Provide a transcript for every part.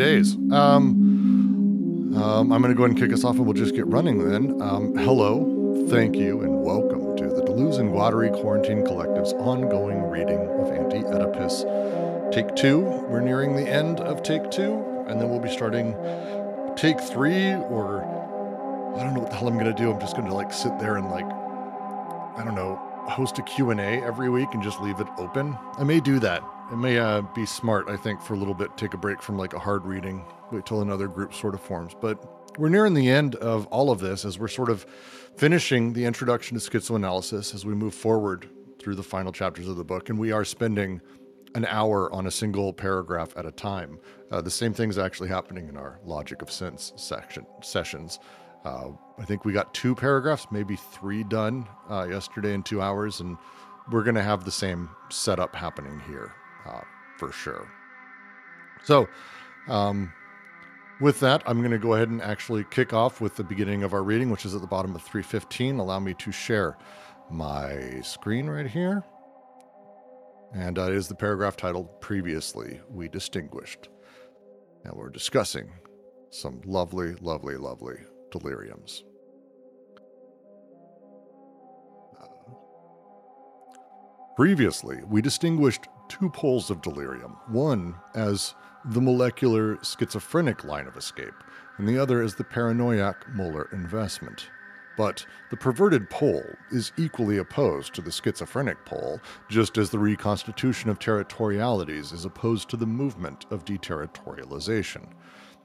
days. Um, um, I'm going to go ahead and kick us off and we'll just get running then. Um, hello, thank you, and welcome to the Deleuze and Guattari Quarantine Collective's ongoing reading of Anti Oedipus. Take two. We're nearing the end of take two, and then we'll be starting take three, or I don't know what the hell I'm going to do. I'm just going to like sit there and like, I don't know, host a Q&A every week and just leave it open. I may do that. It may uh, be smart, I think, for a little bit, take a break from like a hard reading, wait till another group sort of forms. But we're nearing the end of all of this as we're sort of finishing the introduction to schizoanalysis as we move forward through the final chapters of the book. And we are spending an hour on a single paragraph at a time. Uh, the same thing is actually happening in our logic of sense section sessions. Uh, I think we got two paragraphs, maybe three done uh, yesterday in two hours, and we're going to have the same setup happening here uh, for sure. So, um, with that, I'm going to go ahead and actually kick off with the beginning of our reading, which is at the bottom of 315. Allow me to share my screen right here. And uh, it is the paragraph titled Previously We Distinguished. And we're discussing some lovely, lovely, lovely deliriums. Uh, previously, we distinguished two poles of delirium one as the molecular schizophrenic line of escape, and the other as the paranoiac molar investment. But the perverted pole is equally opposed to the schizophrenic pole, just as the reconstitution of territorialities is opposed to the movement of deterritorialization.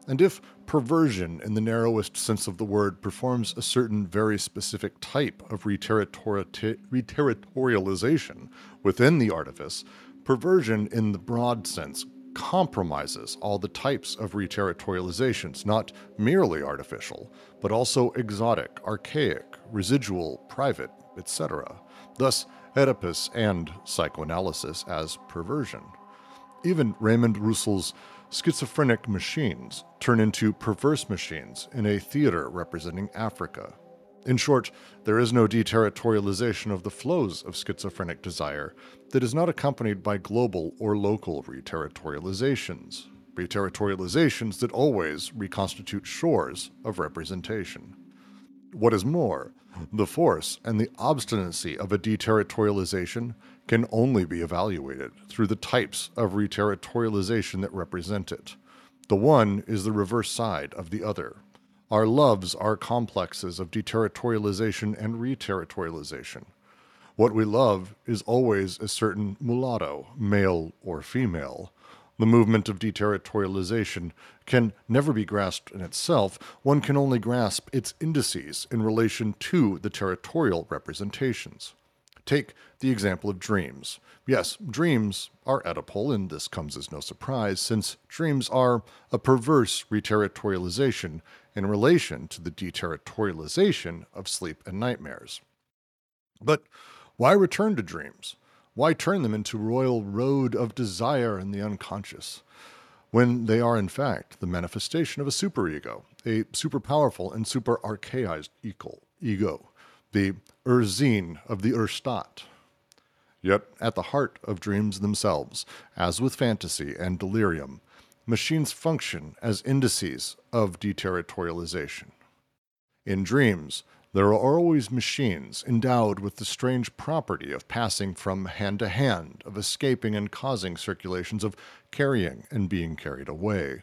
And if perversion, in the narrowest sense of the word, performs a certain very specific type of reterritorialization within the artifice, perversion, in the broad sense, compromises all the types of reterritorializations, not merely artificial, but also exotic, archaic, residual, private, etc. Thus, Oedipus and psychoanalysis as perversion. Even Raymond Roussel's schizophrenic machines turn into perverse machines in a theater representing Africa. In short, there is no deterritorialization of the flows of schizophrenic desire that is not accompanied by global or local reterritorializations, reterritorializations that always reconstitute shores of representation. What is more, the force and the obstinacy of a deterritorialization can only be evaluated through the types of reterritorialization that represent it. The one is the reverse side of the other. Our loves are complexes of deterritorialization and reterritorialization. What we love is always a certain mulatto, male or female. The movement of deterritorialization can never be grasped in itself. One can only grasp its indices in relation to the territorial representations. Take the example of dreams. Yes, dreams are Oedipal, and this comes as no surprise, since dreams are a perverse reterritorialization in relation to the deterritorialization of sleep and nightmares. But why return to dreams? Why turn them into royal road of desire in the unconscious? When they are, in fact, the manifestation of a superego, a super powerful and super archaized ego, the Urszene of the Urstaat. Yet, at the heart of dreams themselves, as with fantasy and delirium, machines function as indices of deterritorialization. In dreams, there are always machines endowed with the strange property of passing from hand to hand, of escaping and causing circulations, of carrying and being carried away.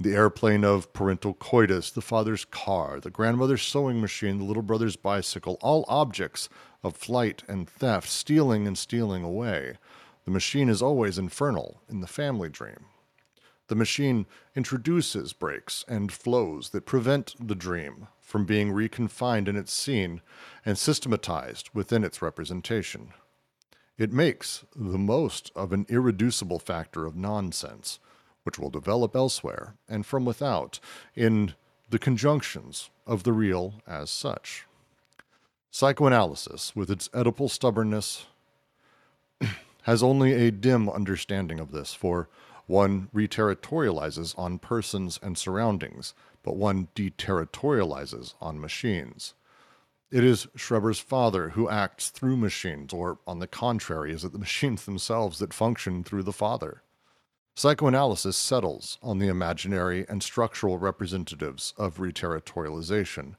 The airplane of parental coitus, the father's car, the grandmother's sewing machine, the little brother's bicycle, all objects of flight and theft, stealing and stealing away. The machine is always infernal in the family dream. The machine introduces breaks and flows that prevent the dream from being reconfined in its scene and systematized within its representation. It makes the most of an irreducible factor of nonsense, which will develop elsewhere and from without in the conjunctions of the real as such. Psychoanalysis, with its Oedipal stubbornness, has only a dim understanding of this, for one reterritorializes on persons and surroundings, but one deterritorializes on machines. It is Schreber's father who acts through machines, or on the contrary, is it the machines themselves that function through the father? Psychoanalysis settles on the imaginary and structural representatives of reterritorialization,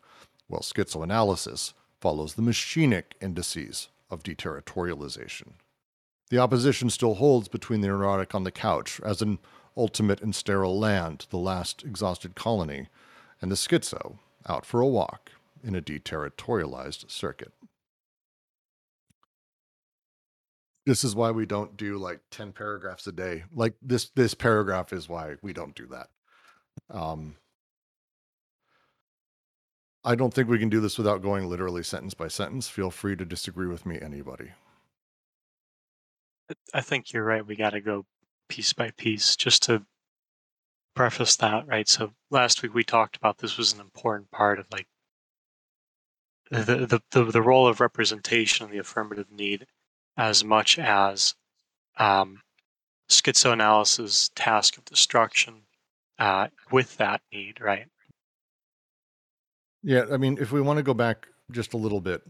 while schizoanalysis follows the machinic indices of deterritorialization. The opposition still holds between the neurotic on the couch as an ultimate and sterile land, the last exhausted colony, and the schizo out for a walk in a deterritorialized circuit. This is why we don't do like 10 paragraphs a day. Like this this paragraph is why we don't do that. Um I don't think we can do this without going literally sentence by sentence. Feel free to disagree with me anybody. I think you're right. We got to go piece by piece just to preface that, right? So last week we talked about this was an important part of like the the the, the role of representation and the affirmative need as much as um, schizoanalysis task of destruction uh, with that need, right? Yeah, I mean, if we want to go back just a little bit,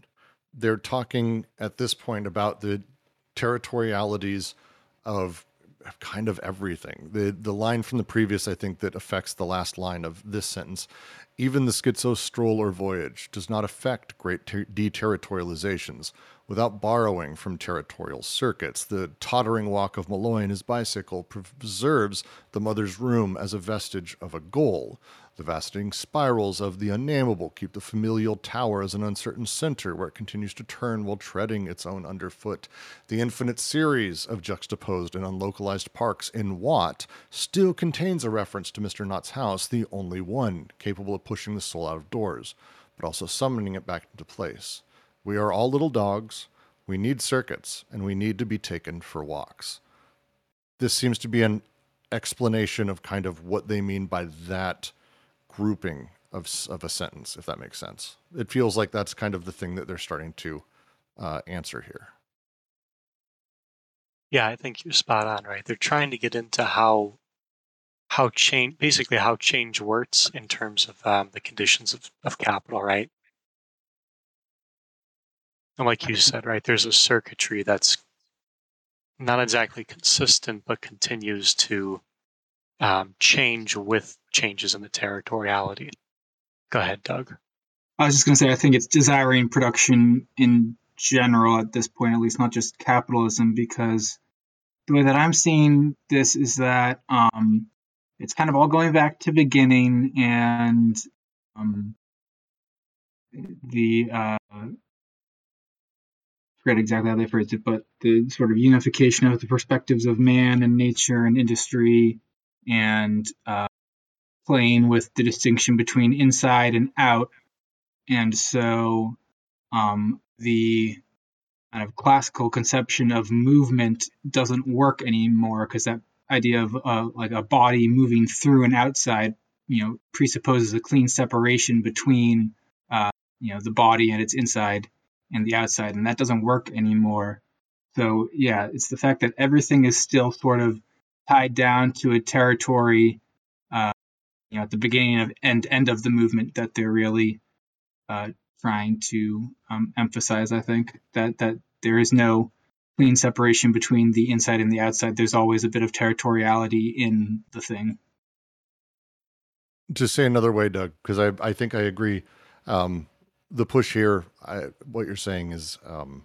they're talking at this point about the territorialities of kind of everything. The the line from the previous, I think, that affects the last line of this sentence. Even the schizo stroll or voyage does not affect great ter- deterritorializations without borrowing from territorial circuits. The tottering walk of Molloy in his bicycle preserves the mother's room as a vestige of a goal. The vacillating spirals of the unnameable keep the familial tower as an uncertain center where it continues to turn while treading its own underfoot. The infinite series of juxtaposed and unlocalized parks in Watt still contains a reference to Mr. Knott's house, the only one capable of pushing the soul out of doors, but also summoning it back into place. We are all little dogs. We need circuits, and we need to be taken for walks. This seems to be an explanation of kind of what they mean by that grouping of, of a sentence, if that makes sense. It feels like that's kind of the thing that they're starting to uh, answer here. Yeah, I think you're spot on, right? They're trying to get into how how change basically how change works in terms of um, the conditions of, of capital, right? And like you said, right, there's a circuitry that's not exactly consistent, but continues to um, change with changes in the territoriality. Go ahead, Doug. I was just going to say, I think it's desiring production in general at this point, at least not just capitalism, because the way that I'm seeing this is that um, it's kind of all going back to beginning and um, the uh, I forget exactly how they phrased it, but the sort of unification of the perspectives of man and nature and industry and uh, playing with the distinction between inside and out. And so um, the kind of classical conception of movement doesn't work anymore because that idea of uh, like a body moving through and outside, you know, presupposes a clean separation between, uh, you know, the body and its inside and the outside, and that doesn't work anymore. So yeah, it's the fact that everything is still sort of tied down to a territory, uh, you know, at the beginning of and end of the movement that they're really uh, trying to um, emphasize. I think that that there is no clean separation between the inside and the outside. There's always a bit of territoriality in the thing. To say another way, Doug, because I I think I agree. Um, the push here, I, what you're saying is um,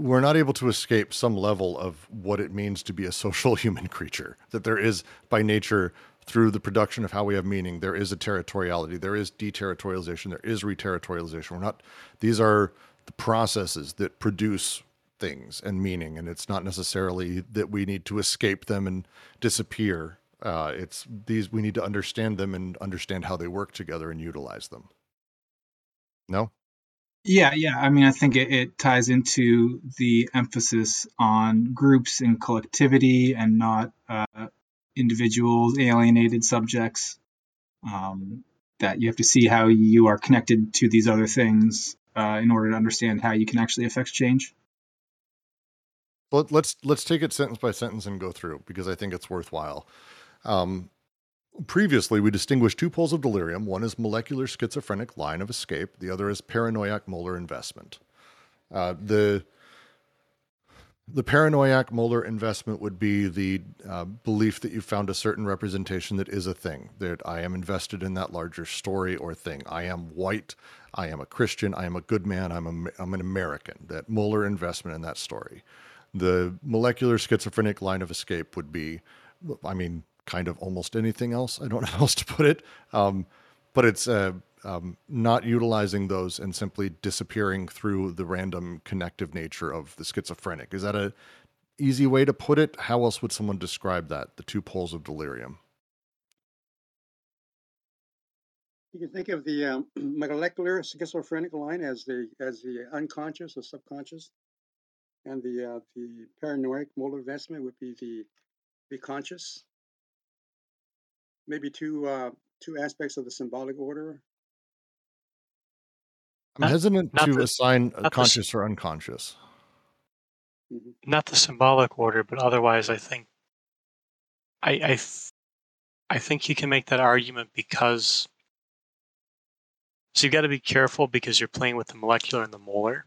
we're not able to escape some level of what it means to be a social human creature. That there is, by nature, through the production of how we have meaning, there is a territoriality, there is deterritorialization, there is reterritorialization. We're not; these are the processes that produce things and meaning, and it's not necessarily that we need to escape them and disappear. Uh, it's these we need to understand them and understand how they work together and utilize them. No. Yeah, yeah. I mean, I think it, it, ties into the emphasis on groups and collectivity and not uh, individuals, alienated subjects. Um, that you have to see how you are connected to these other things uh, in order to understand how you can actually affect change. Well, let's let's take it sentence by sentence and go through because I think it's worthwhile. Um, Previously, we distinguished two poles of delirium. One is molecular schizophrenic line of escape, the other is paranoiac molar investment. Uh, the the paranoiac molar investment would be the uh, belief that you found a certain representation that is a thing, that I am invested in that larger story or thing. I am white. I am a Christian. I am a good man. I'm, a, I'm an American. That molar investment in that story. The molecular schizophrenic line of escape would be, I mean, kind of almost anything else. I don't know how else to put it. Um, but it's uh, um, not utilizing those and simply disappearing through the random connective nature of the schizophrenic. Is that a easy way to put it? How else would someone describe that? The two poles of delirium. You can think of the um, molecular schizophrenic line as the as the unconscious or subconscious, and the uh, the paranoid molar investment would be the the conscious. Maybe two uh, two aspects of the symbolic order I'm not, hesitant to the, assign conscious the, or unconscious. Mm-hmm. Not the symbolic order, but otherwise, I think I I, I think you can make that argument because so you've got to be careful because you're playing with the molecular and the molar,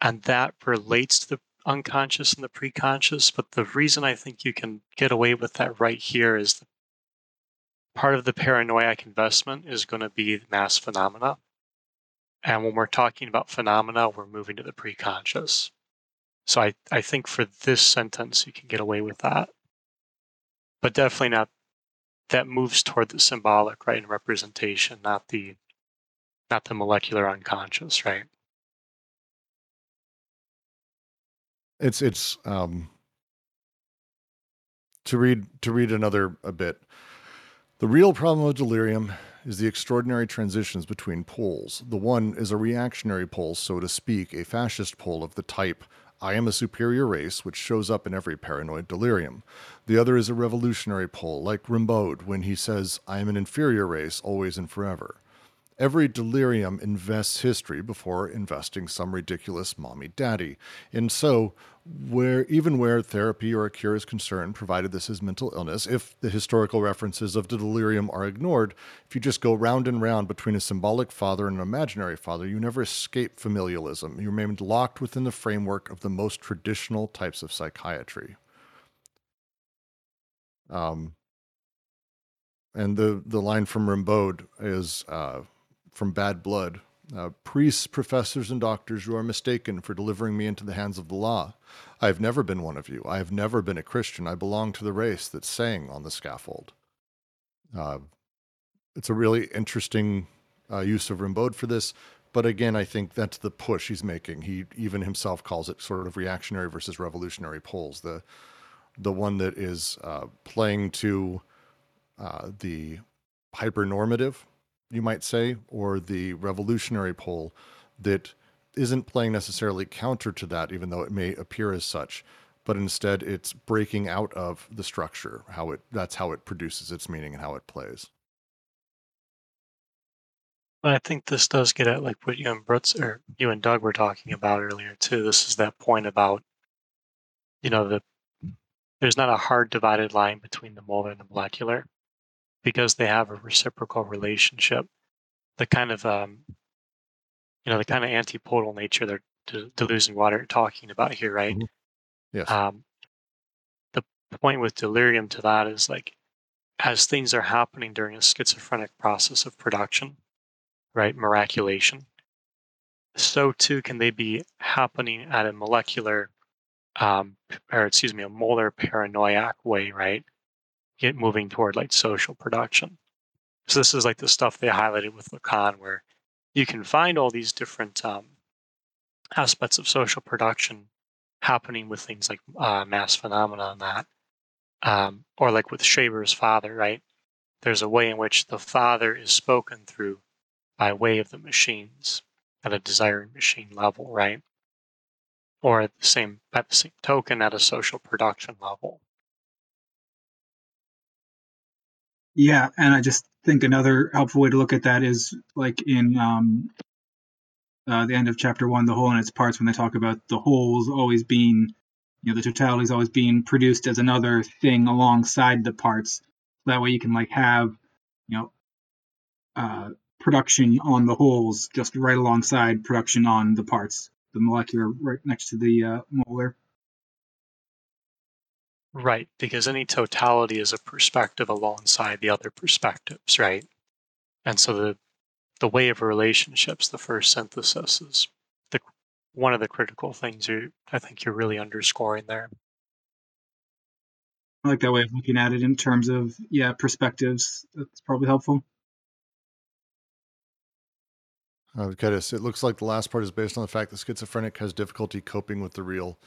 and that relates to the unconscious and the preconscious. But the reason I think you can get away with that right here is that part of the paranoiac investment is going to be mass phenomena. And when we're talking about phenomena, we're moving to the preconscious. So I, I think for this sentence, you can get away with that. But definitely not, that moves toward the symbolic, right, and representation, not the not the molecular unconscious, right? It's it's um to read to read another a bit. The real problem of delirium is the extraordinary transitions between poles. The one is a reactionary pole, so to speak, a fascist pole of the type I am a superior race, which shows up in every paranoid delirium. The other is a revolutionary pole, like Rimbaud when he says, I am an inferior race, always and forever. Every delirium invests history before investing some ridiculous mommy daddy. And so, where even where therapy or a cure is concerned, provided this is mental illness, if the historical references of the delirium are ignored, if you just go round and round between a symbolic father and an imaginary father, you never escape familialism. You remain locked within the framework of the most traditional types of psychiatry. Um, and the the line from Rimbaud is. Uh, from bad blood. Uh, priests, professors, and doctors, you are mistaken for delivering me into the hands of the law. I have never been one of you. I have never been a Christian. I belong to the race that sang on the scaffold. Uh, it's a really interesting uh, use of Rimbaud for this. But again, I think that's the push he's making. He even himself calls it sort of reactionary versus revolutionary poles. The the one that is uh, playing to uh, the hypernormative you might say, or the revolutionary pole that isn't playing necessarily counter to that, even though it may appear as such, but instead it's breaking out of the structure. How it that's how it produces its meaning and how it plays. I think this does get at like what you and or you and Doug were talking about earlier too. This is that point about, you know, the there's not a hard divided line between the molar and the molecular because they have a reciprocal relationship. The kind of um, you know the kind of antipodal nature they're to, Deleuze and Guattari talking about here, right? Mm-hmm. Yes. Um, the point with delirium to that is like as things are happening during a schizophrenic process of production, right? Miraculation. So too can they be happening at a molecular, um, or excuse me, a molar paranoiac way, right? Get moving toward like social production. So this is like the stuff they highlighted with Lacan, where you can find all these different um, aspects of social production happening with things like uh, mass phenomena and that, um, or like with Schreber's father, right? There's a way in which the father is spoken through by way of the machines at a desiring machine level, right? Or at the same at the same token at a social production level. Yeah, and I just think another helpful way to look at that is like in um, uh, the end of chapter one, the whole and its parts, when they talk about the wholes always being, you know, the totality is always being produced as another thing alongside the parts. That way you can like have, you know, uh, production on the wholes just right alongside production on the parts, the molecular right next to the uh, molar. Right, because any totality is a perspective alongside the other perspectives, right? And so the the way of relationships, the first synthesis is the one of the critical things you I think you're really underscoring there. I like that way of looking at it in terms of yeah perspectives. That's probably helpful. Uh, Kedis, it looks like the last part is based on the fact that schizophrenic has difficulty coping with the real.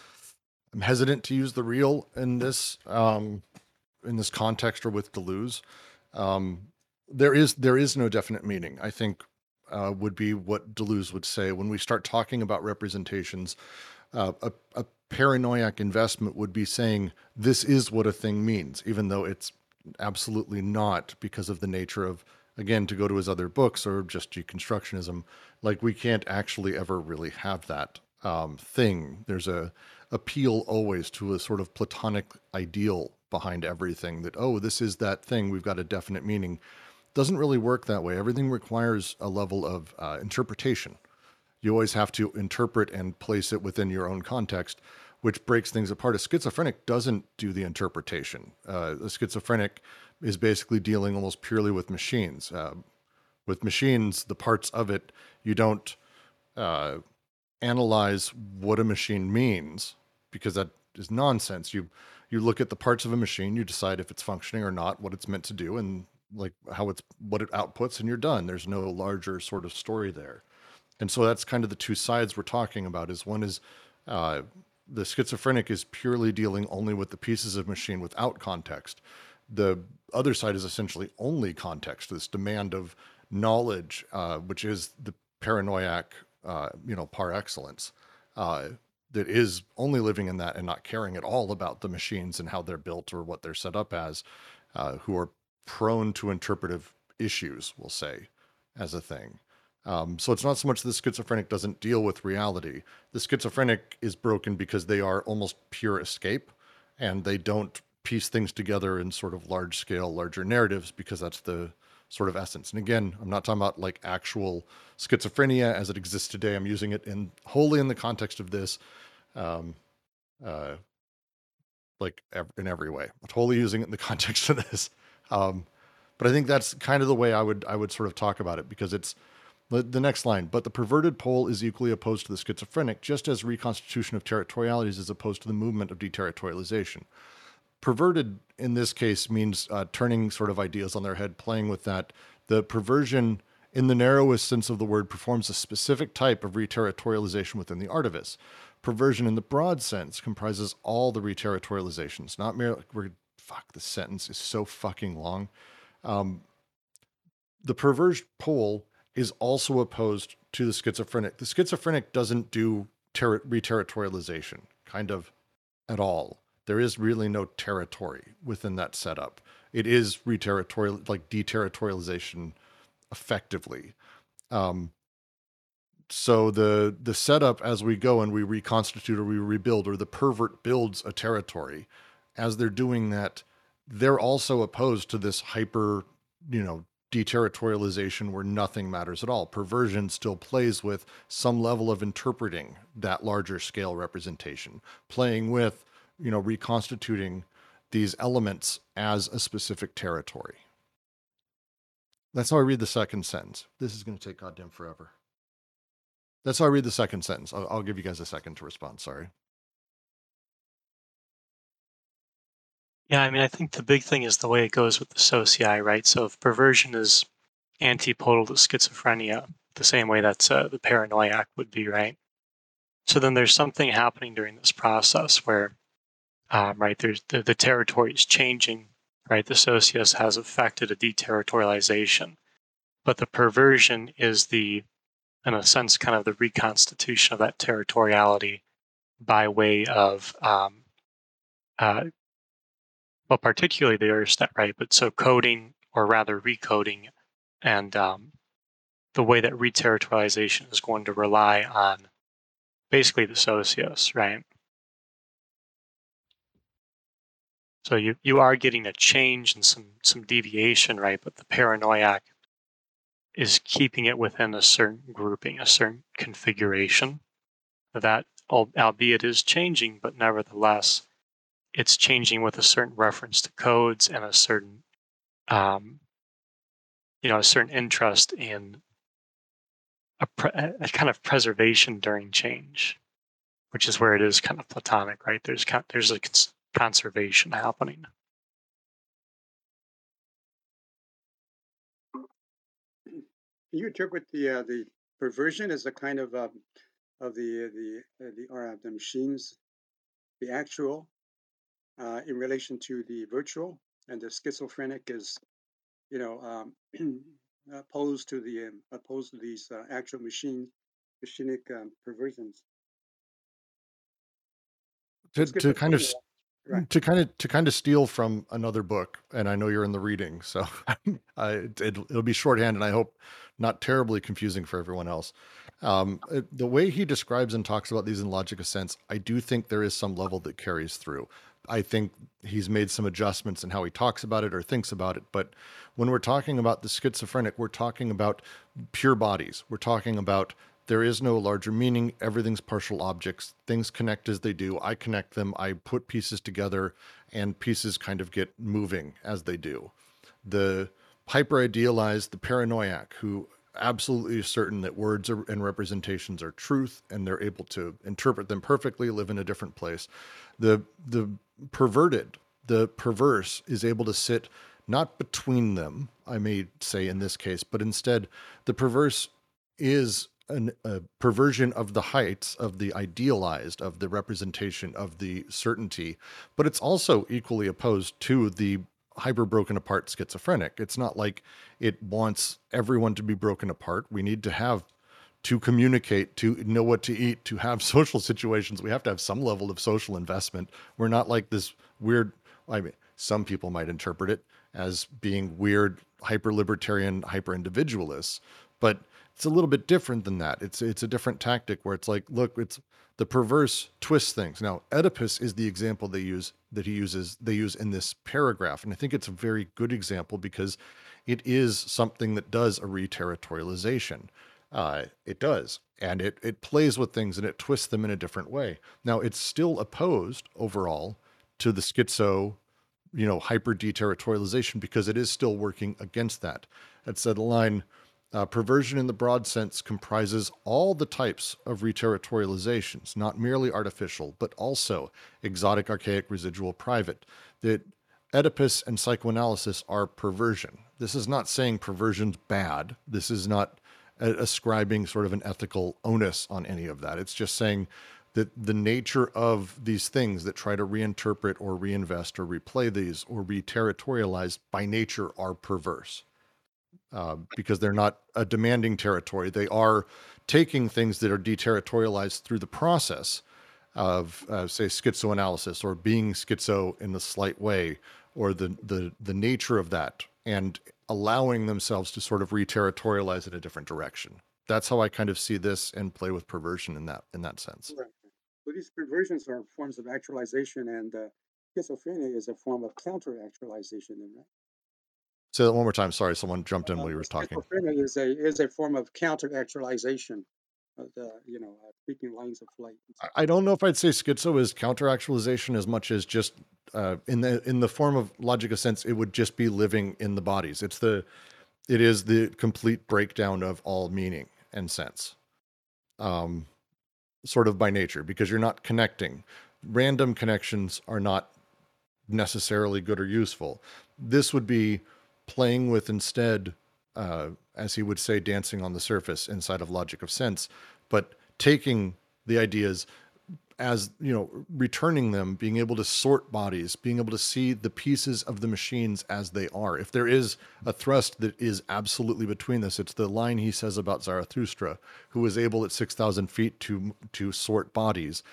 I'm hesitant to use the real in this um, in this context or with Deleuze. Um, there is there is no definite meaning. I think uh, would be what Deleuze would say when we start talking about representations. Uh, a, a paranoiac investment would be saying this is what a thing means, even though it's absolutely not because of the nature of again to go to his other books or just deconstructionism. Like we can't actually ever really have that um, thing. There's a appeal always to a sort of platonic ideal behind everything that oh this is that thing we've got a definite meaning doesn't really work that way. Everything requires a level of uh, interpretation. You always have to interpret and place it within your own context, which breaks things apart. A schizophrenic doesn't do the interpretation. Uh, a schizophrenic is basically dealing almost purely with machines. Uh, with machines, the parts of it, you don't uh, analyze what a machine means because that is nonsense. You you look at the parts of a machine, you decide if it's functioning or not, what it's meant to do, and like how it's what it outputs and you're done. There's no larger sort of story there. And so that's kind of the two sides we're talking about is one is uh, the schizophrenic is purely dealing only with the pieces of machine without context. The other side is essentially only context this demand of knowledge uh, which is the paranoiac uh, you know par excellence. Uh, that is only living in that and not caring at all about the machines and how they're built or what they're set up as uh, who are prone to interpretive issues, we'll say, as a thing. Um, so it's not so much the schizophrenic doesn't deal with reality. The schizophrenic is broken because they are almost pure escape and they don't piece things together in sort of large scale, larger narratives because that's the sort of essence. And again, I'm not talking about like actual schizophrenia as it exists today. I'm using it in wholly in the context of this, um, uh, like in every way. I'm totally using it in the context of this. Um, but I think that's kind of the way I would I would sort of talk about it because it's the, the next line. But the perverted pole is equally opposed to the schizophrenic, just as reconstitution of territorialities is opposed to the movement of deterritorialization. Perverted in this case means uh, turning sort of ideas on their head, playing with that. The perversion, in the narrowest sense of the word, performs a specific type of reterritorialization within the artifice. Perversion, in the broad sense, comprises all the reterritorializations, not merely fuck, the sentence is so fucking long. Um, the perverse pole is also opposed to the schizophrenic. The schizophrenic doesn't do ter- reterritorialization, kind of at all. There is really no territory within that setup. It is reterritorial, like deterritorialization, effectively. Um, so the the setup as we go and we reconstitute or we rebuild, or the pervert builds a territory as they're doing that, they're also opposed to this hyper, you know, deterritorialization where nothing matters at all. Perversion still plays with some level of interpreting that larger scale representation, playing with, you know, reconstituting these elements as a specific territory. That's how I read the second sentence. This is going to take goddamn forever. That's how I read the second sentence. I'll, I'll give you guys a second to respond. Sorry. Yeah, I mean, I think the big thing is the way it goes with the socii, right? So if perversion is antipodal to schizophrenia, the same way that uh, the paranoiac would be, right? So then there's something happening during this process where, um, right, there's the, the territory is changing, right? The socius has affected a deterritorialization, but the perversion is the, in a sense, kind of the reconstitution of that territoriality by way of um, uh, well, particularly the Urstaat, right? But so coding, or rather recoding, and um, the way that reterritorialization is going to rely on basically the socius, right? So you, you are getting a change and some some deviation, right? But the paranoiac is keeping it within a certain grouping, a certain configuration that albeit is changing, but nevertheless it's changing with a certain reference to codes and a certain um, you know a certain interest in a, pre- a kind of preservation during change which is where it is kind of platonic right there's kind there's a conservation happening you interpret the uh, the perversion as a kind of um, of the the uh, the uh, the machines, the actual, uh, in relation to the virtual, and the schizophrenic is, you know, um, opposed to the um, opposed to these uh, actual machine machinic um, perversions. To, to kind of right. to kind of to kind of steal from another book, and I know you're in the reading, so I, it, it'll be shorthand, and I hope not terribly confusing for everyone else. Um, it, the way he describes and talks about these in Logic of Sense, I do think there is some level that carries through. I think he's made some adjustments in how he talks about it or thinks about it. But when we're talking about the schizophrenic, we're talking about pure bodies. We're talking about there is no larger meaning. Everything's partial objects. Things connect as they do. I connect them. I put pieces together, and pieces kind of get moving as they do. The hyper idealized, the paranoiac who absolutely certain that words are, and representations are truth and they're able to interpret them perfectly live in a different place the the perverted the perverse is able to sit not between them i may say in this case but instead the perverse is an, a perversion of the heights of the idealized of the representation of the certainty but it's also equally opposed to the hyper broken apart schizophrenic. It's not like it wants everyone to be broken apart. We need to have to communicate, to know what to eat, to have social situations. We have to have some level of social investment. We're not like this weird, I mean, some people might interpret it as being weird, hyper libertarian, hyper individualists, but it's a little bit different than that. It's it's a different tactic where it's like, look, it's the perverse twist things. Now, Oedipus is the example they use that he uses they use in this paragraph, and I think it's a very good example because it is something that does a reterritorialization. Uh, it does, and it it plays with things and it twists them in a different way. Now, it's still opposed overall to the schizo, you know, hyper deterritorialization because it is still working against that. That's a line uh, perversion in the broad sense comprises all the types of reterritorializations, not merely artificial, but also exotic, archaic, residual, private. That Oedipus and psychoanalysis are perversion. This is not saying perversion's bad. This is not ascribing sort of an ethical onus on any of that. It's just saying that the nature of these things that try to reinterpret or reinvest or replay these or reterritorialize by nature are perverse uh, because they're not a demanding territory. They are taking things that are deterritorialized through the process of, uh, say, schizoanalysis or being schizo in a slight way, or the the the nature of that, and allowing themselves to sort of reterritorialize in a different direction. That's how I kind of see this and play with perversion in that in that sense. Right. So these perversions are forms of actualization, and uh, schizophrenia is a form of counter-actualization, right? Say that one more time. Sorry, someone jumped in while you were talking. Is a is a form of counter-actualization of the you know uh, speaking lines of flight. I don't know if I'd say schizo is counter-actualization as much as just uh, in the in the form of logic of sense. It would just be living in the bodies. It's the it is the complete breakdown of all meaning and sense, um, sort of by nature, because you're not connecting. Random connections are not necessarily good or useful. This would be playing with instead, uh, as he would say, dancing on the surface inside of logic of sense, but taking the ideas as you know returning them being able to sort bodies being able to see the pieces of the machines as they are. If there is a thrust that is absolutely between this it's the line he says about zarathustra who was able at 6000 feet to to sort bodies.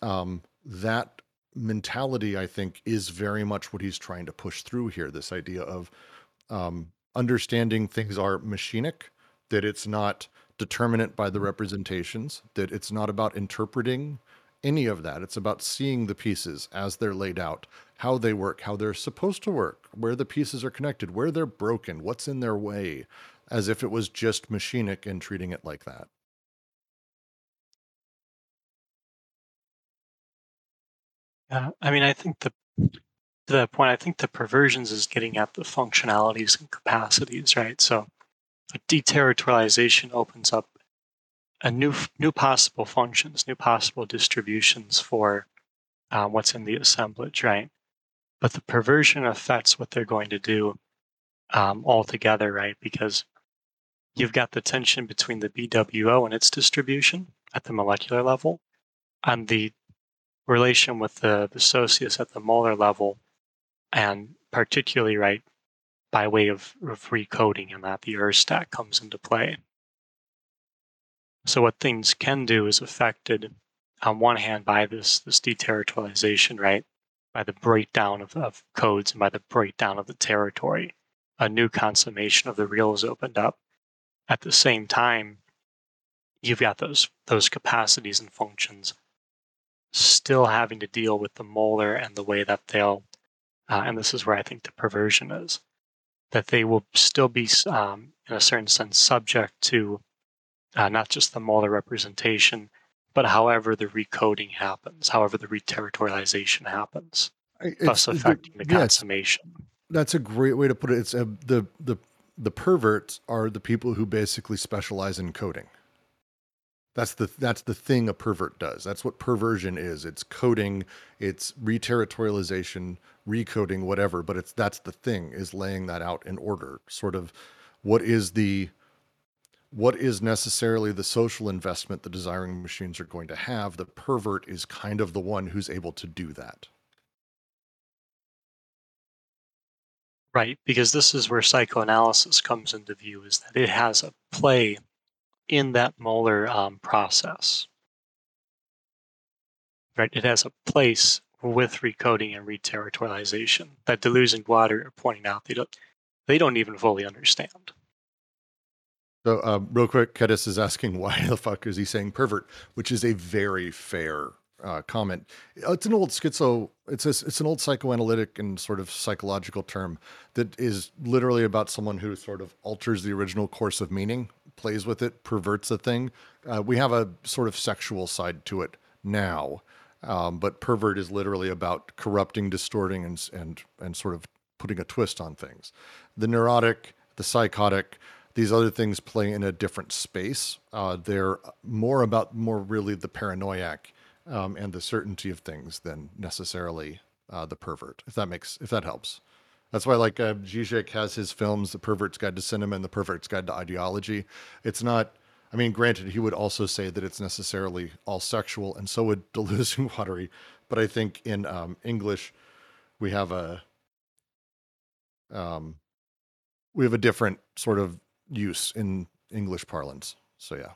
Um, that mentality i think is very much what he's trying to push through here this idea of um, understanding things are machinic, that it's not determinate by the representations, that it's not about interpreting any of that. It's about seeing the pieces as they're laid out, how they work, how they're supposed to work, where the pieces are connected, where they're broken, what's in their way, as if it was just machinic and treating it like that. Uh, I mean, I think the to that point, I think the perversions is getting at the functionalities and capacities, right? So, a deterritorialization opens up a new new possible functions, new possible distributions for um, what's in the assemblage, right? But the perversion affects what they're going to do um, altogether, right? Because you've got the tension between the BWO and its distribution at the molecular level, and the relation with the, the socius at the molar level, and particularly, right, by way of, of recoding, and that the Urstaat comes into play. So what things can do is affected on one hand by this this deterritorialization, right? By the breakdown of, of codes and by the breakdown of the territory. A new consummation of the real is opened up. At the same time, you've got those those capacities and functions still having to deal with the molar and the way that they'll uh, and this is where I think the perversion is that they will still be um, in a certain sense subject to uh, not just the molar representation, but however the recoding happens, however the reterritorialization happens, it's, thus affecting the, the consummation. that's a great way to put it. It's a, the the the perverts are the people who basically specialize in coding. That's the that's the thing a pervert does. That's what perversion is. It's coding, it's reterritorialization, recoding, whatever. But it's that's the thing is laying that out in order. Sort of, what is the what is necessarily the social investment the desiring machines are going to have, the pervert is kind of the one who's able to do that. Right, because this is where psychoanalysis comes into view, is that it has a play in that molar um, process. Right, it has a place with recoding and reterritorialization that Deleuze and Guattari are pointing out they don't, they don't even fully understand. So, uh, real quick, Kedis is asking why the fuck is he saying pervert, which is a very fair uh, comment. It's an old schizo. It's a, it's an old psychoanalytic and sort of psychological term that is literally about someone who sort of alters the original course of meaning, plays with it, perverts a thing. Uh, we have a sort of sexual side to it now, um, but pervert is literally about corrupting, distorting, and and and sort of putting a twist on things. The neurotic, the psychotic these other things play in a different space. Uh, they're more about more really the paranoiac um, and the certainty of things than necessarily uh, the pervert. If that makes if that helps. That's why like uh, Zizek has his films, The Pervert's Guide to Cinema and The Pervert's Guide to Ideology. It's not. I mean, granted, he would also say that it's necessarily all sexual, and so would Deleuze and Guattari. But I think in um, English, we have a um, we have a different sort of use in English parlance. So yeah.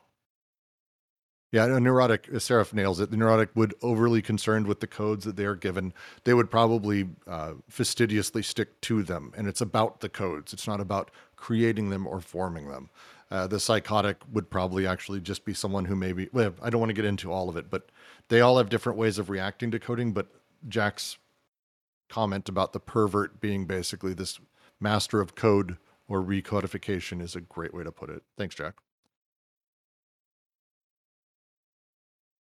Yeah, a neurotic, Seraph nails it. The neurotic would overly concerned with the codes that they are given. They would probably uh, fastidiously stick to them, and it's about the codes. It's not about creating them or forming them. Uh, the psychotic would probably actually just be someone who maybe. Well, I don't want to get into all of it, but they all have different ways of reacting to coding. But Jack's comment about the pervert being basically this master of code or recodification is a great way to put it. Thanks, Jack.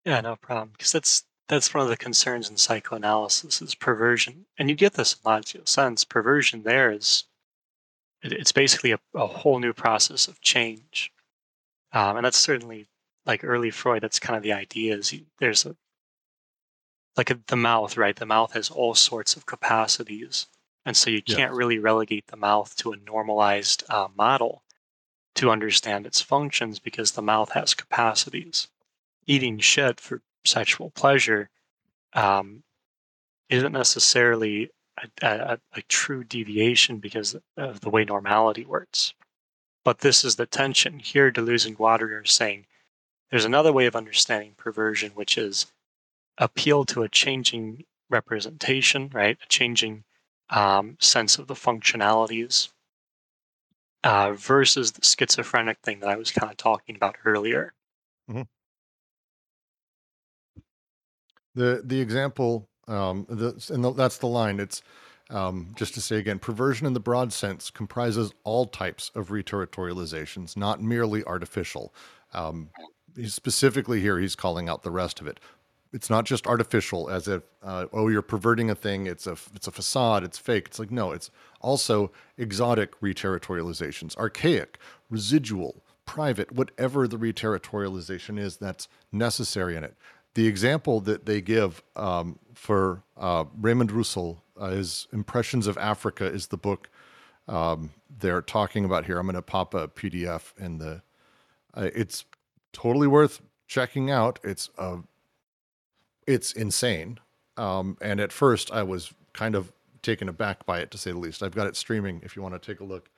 Yeah, no problem. Because that's that's one of the concerns in psychoanalysis is perversion, and you get this in Logic of Sense. Perversion there is it's basically a, a, whole new process of change, um, and that's certainly like early Freud. That's kind of the idea. Is you, there's a like a, the mouth, right? The mouth has all sorts of capacities and so you can't really relegate the mouth to a normalized uh, model to understand its functions because the mouth has capacities. Eating shit for sexual pleasure um, isn't necessarily a, a, a, true deviation because of the way normality works. But this is the tension. Here, Deleuze and Guattari are saying there's another way of understanding perversion, which is appeal to a changing representation, right? A changing um, sense of the functionalities uh, versus the schizophrenic thing that I was kind of talking about earlier. Mm-hmm. The the example, um, the, and the, that's the line. It's um, just to say again, perversion in the broad sense comprises all types of reterritorializations, not merely artificial. Um, specifically here, he's calling out the rest of it. it's not just artificial as if uh, oh you're perverting a thing it's a it's a facade it's fake it's like no it's also exotic reterritorializations archaic residual private whatever the reterritorialization is that's necessary in it the example that they give um, for uh, Raymond Roussel, uh, his Impressions of Africa is the book um, they're talking about here. I'm going to pop a PDF in the. Uh, it's totally worth checking out. It's a, it's insane. Um, and at first, I was kind of taken aback by it, to say the least. I've got it streaming if you want to take a look.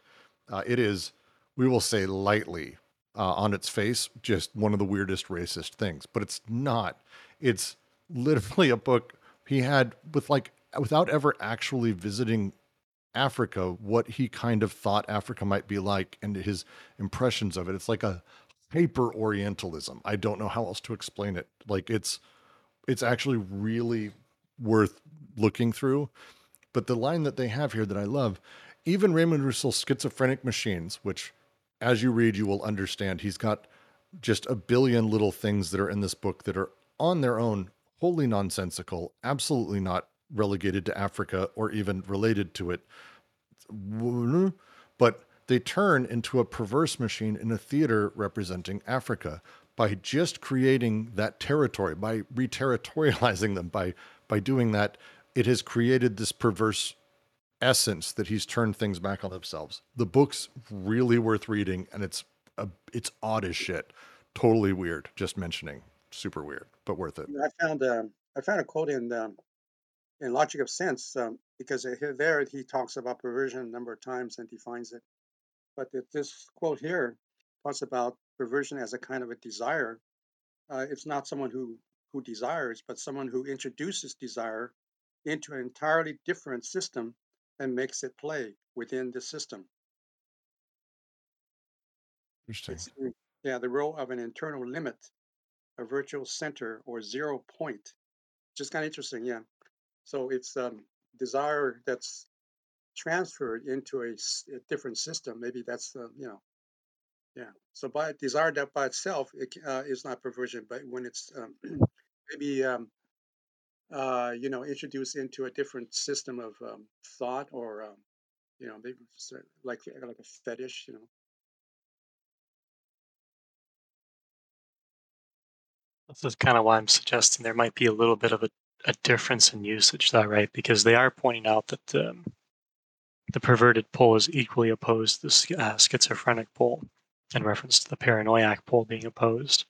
Uh, it is, we will say lightly, uh, on its face, just one of the weirdest racist things. But it's not. It's literally a book he had with like without ever actually visiting Africa, what he kind of thought Africa might be like and his impressions of it. It's like a hyper Orientalism. I don't know how else to explain it. Like it's it's actually really worth looking through. But the line that they have here that I love, even Raymond Roussel's schizophrenic machines, which as you read, you will understand he's got just a billion little things that are in this book that are on their own wholly nonsensical, absolutely not relegated to Africa or even related to it. But they turn into a perverse machine in a theater representing Africa by just creating that territory, by reterritorializing them, by by doing that, it has created this perverse essence that he's turned things back on themselves. The book's really worth reading, and it's a, it's odd as shit, totally weird. Just mentioning, super weird, but worth it. I found um, I found a quote in um, in Logic of Sense um, because there he talks about perversion a number of times and defines it. But this quote here talks about perversion as a kind of a desire. Uh, it's not someone who who desires, but someone who introduces desire into an entirely different system and makes it play within the system. Interesting. It's, yeah, the role of an internal limit, a virtual center or zero point. Just kind of interesting, yeah. So it's um, desire that's transferred into a, a different system. Maybe that's uh, you know, yeah. So by desire that by itself it uh, is not perversion, but when it's um, maybe um, uh, you know introduced into a different system of um, thought or um, you know maybe like like a fetish, you know. This is kind of why I'm suggesting there might be a little bit of a a difference in usage, though, right? Because they are pointing out that um, the perverted pole is equally opposed to the uh, schizophrenic pole, in reference to the paranoiac pole being opposed,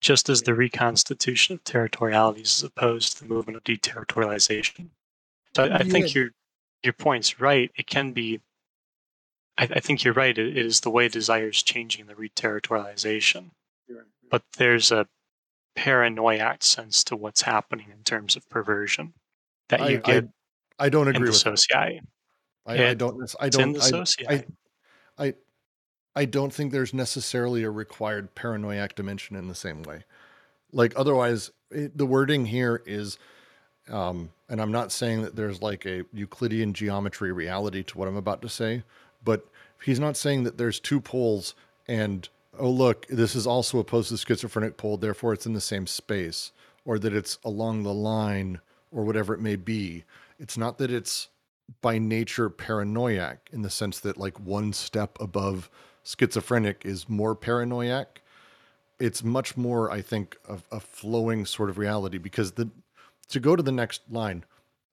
just as the reconstitution of territorialities is opposed to the movement of deterritorialization. So I, I think your your point's right. It can be. I, I think you're right. It, it is the way desire is changing the reterritorialization, but there's a paranoiac sense to what's happening in terms of perversion that you I, get. I, I don't agree with socii. I, I, don't. I don't. I, I, I don't think there's necessarily a required paranoiac dimension in the same way. Like otherwise, it, the wording here is, um, and I'm not saying that there's like a Euclidean geometry reality to what I'm about to say, but he's not saying that there's two poles and oh, look, this is also opposed to the schizophrenic pole, therefore it's in the same space, or that it's along the line, or whatever it may be. It's not that it's by nature paranoiac in the sense that, like, one step above schizophrenic is more paranoiac. It's much more, I think, a, a flowing sort of reality because the to go to the next line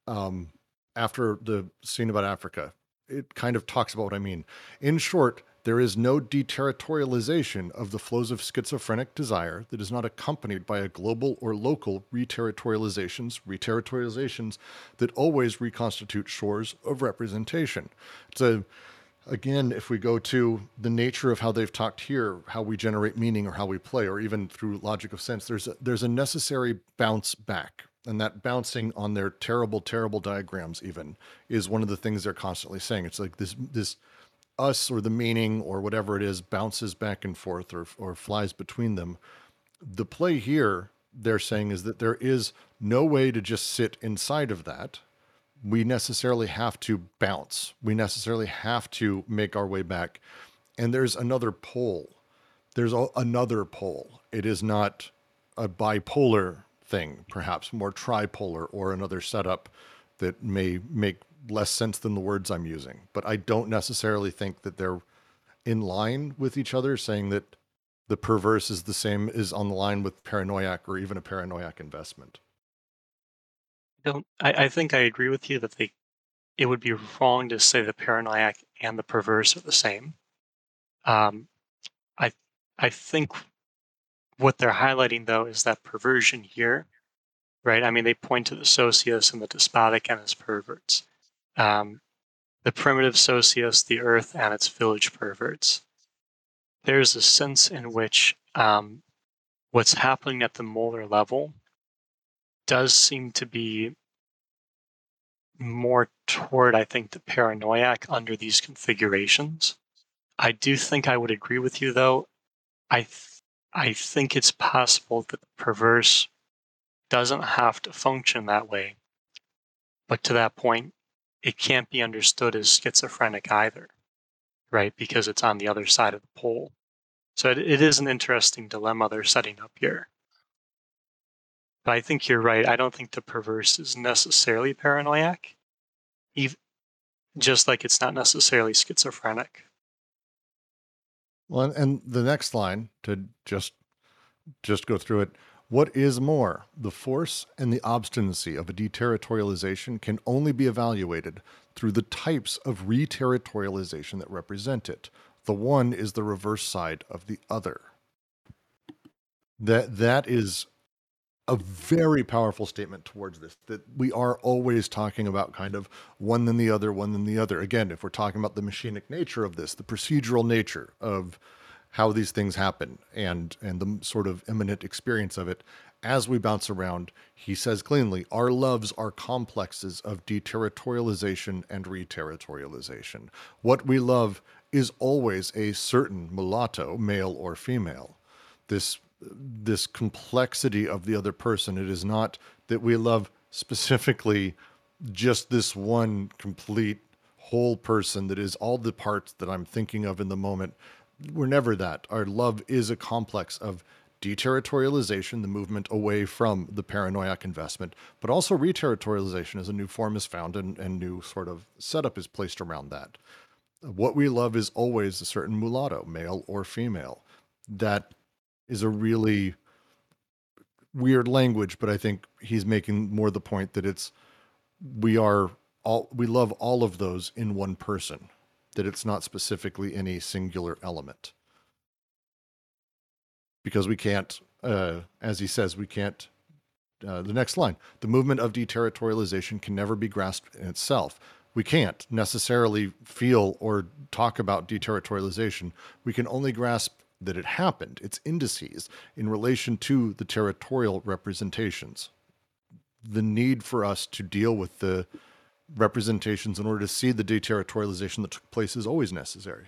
um, after the scene about Africa, it kind of talks about what I mean. In short, there is no deterritorialization of the flows of schizophrenic desire that is not accompanied by a global or local reterritorializations, reterritorializations that always reconstitute shores of representation. It's a again, if we go to the nature of how they've talked here, how we generate meaning or how we play, or even through logic of sense, there's a, there's a necessary bounce back. And that bouncing on their terrible, terrible diagrams even is one of the things they're constantly saying. It's like this this us or the meaning or whatever it is bounces back and forth or, or flies between them. The play here, they're saying, is that there is no way to just sit inside of that. We necessarily have to bounce. We necessarily have to make our way back. And there's another pole. There's a, another pole. It is not a bipolar thing, perhaps more tripolar or another setup that may make less sense than the words I'm using. But I don't necessarily think that they're in line with each other, saying that the perverse is the same is on the line with paranoiac or even a paranoiac investment. Don't I, I think I agree with you that they it would be wrong to say the paranoiac and the perverse are the same. Um, I I think what they're highlighting though is that perversion here, right? I mean, they point to the socius and the despotic and its perverts, um, the primitive socius, the earth and its village perverts. There's a sense in which um, what's happening at the molar level does seem to be more toward, I think, the paranoiac under these configurations. I do think I would agree with you, though. I th- I think it's possible that the perverse doesn't have to function that way, but to that point, it can't be understood as schizophrenic either, right? Because it's on the other side of the pole. So it, it is an interesting dilemma they're setting up here. But I think you're right. I don't think the perverse is necessarily paranoiac, even, just like it's not necessarily schizophrenic. Well, and the next line to just just go through it. What is more, the force and the obstinacy of a deterritorialization can only be evaluated through the types of reterritorialization that represent it. The one is the reverse side of the other. That that is a very powerful statement towards this that we are always talking about kind of one than the other, one than the other. Again, if we're talking about the machinic nature of this, the procedural nature of how these things happen and and the sort of immanent experience of it as we bounce around he says cleanly our loves are complexes of deterritorialization and reterritorialization what we love is always a certain mulatto male or female this this complexity of the other person. It is not that we love specifically just this one complete whole person that is all the parts that I'm thinking of in the moment. We're never that. Our love is a complex of deterritorialization, the movement away from the paranoiac investment, but also reterritorialization as a new form is found and, and new sort of setup is placed around that. What we love is always a certain mulatto, male or female, that is a really weird language, but I think he's making more the point that it's we are all we love all of those in one person, that it's not specifically any singular element. Because we can't, uh, as he says, we can't. Uh, the next line: the movement of deterritorialization can never be grasped in itself. We can't necessarily feel or talk about deterritorialization. We can only grasp that it happened, its indices, in relation to the territorial representations. The need for us to deal with the representations in order to see the deterritorialization that took place is always necessary.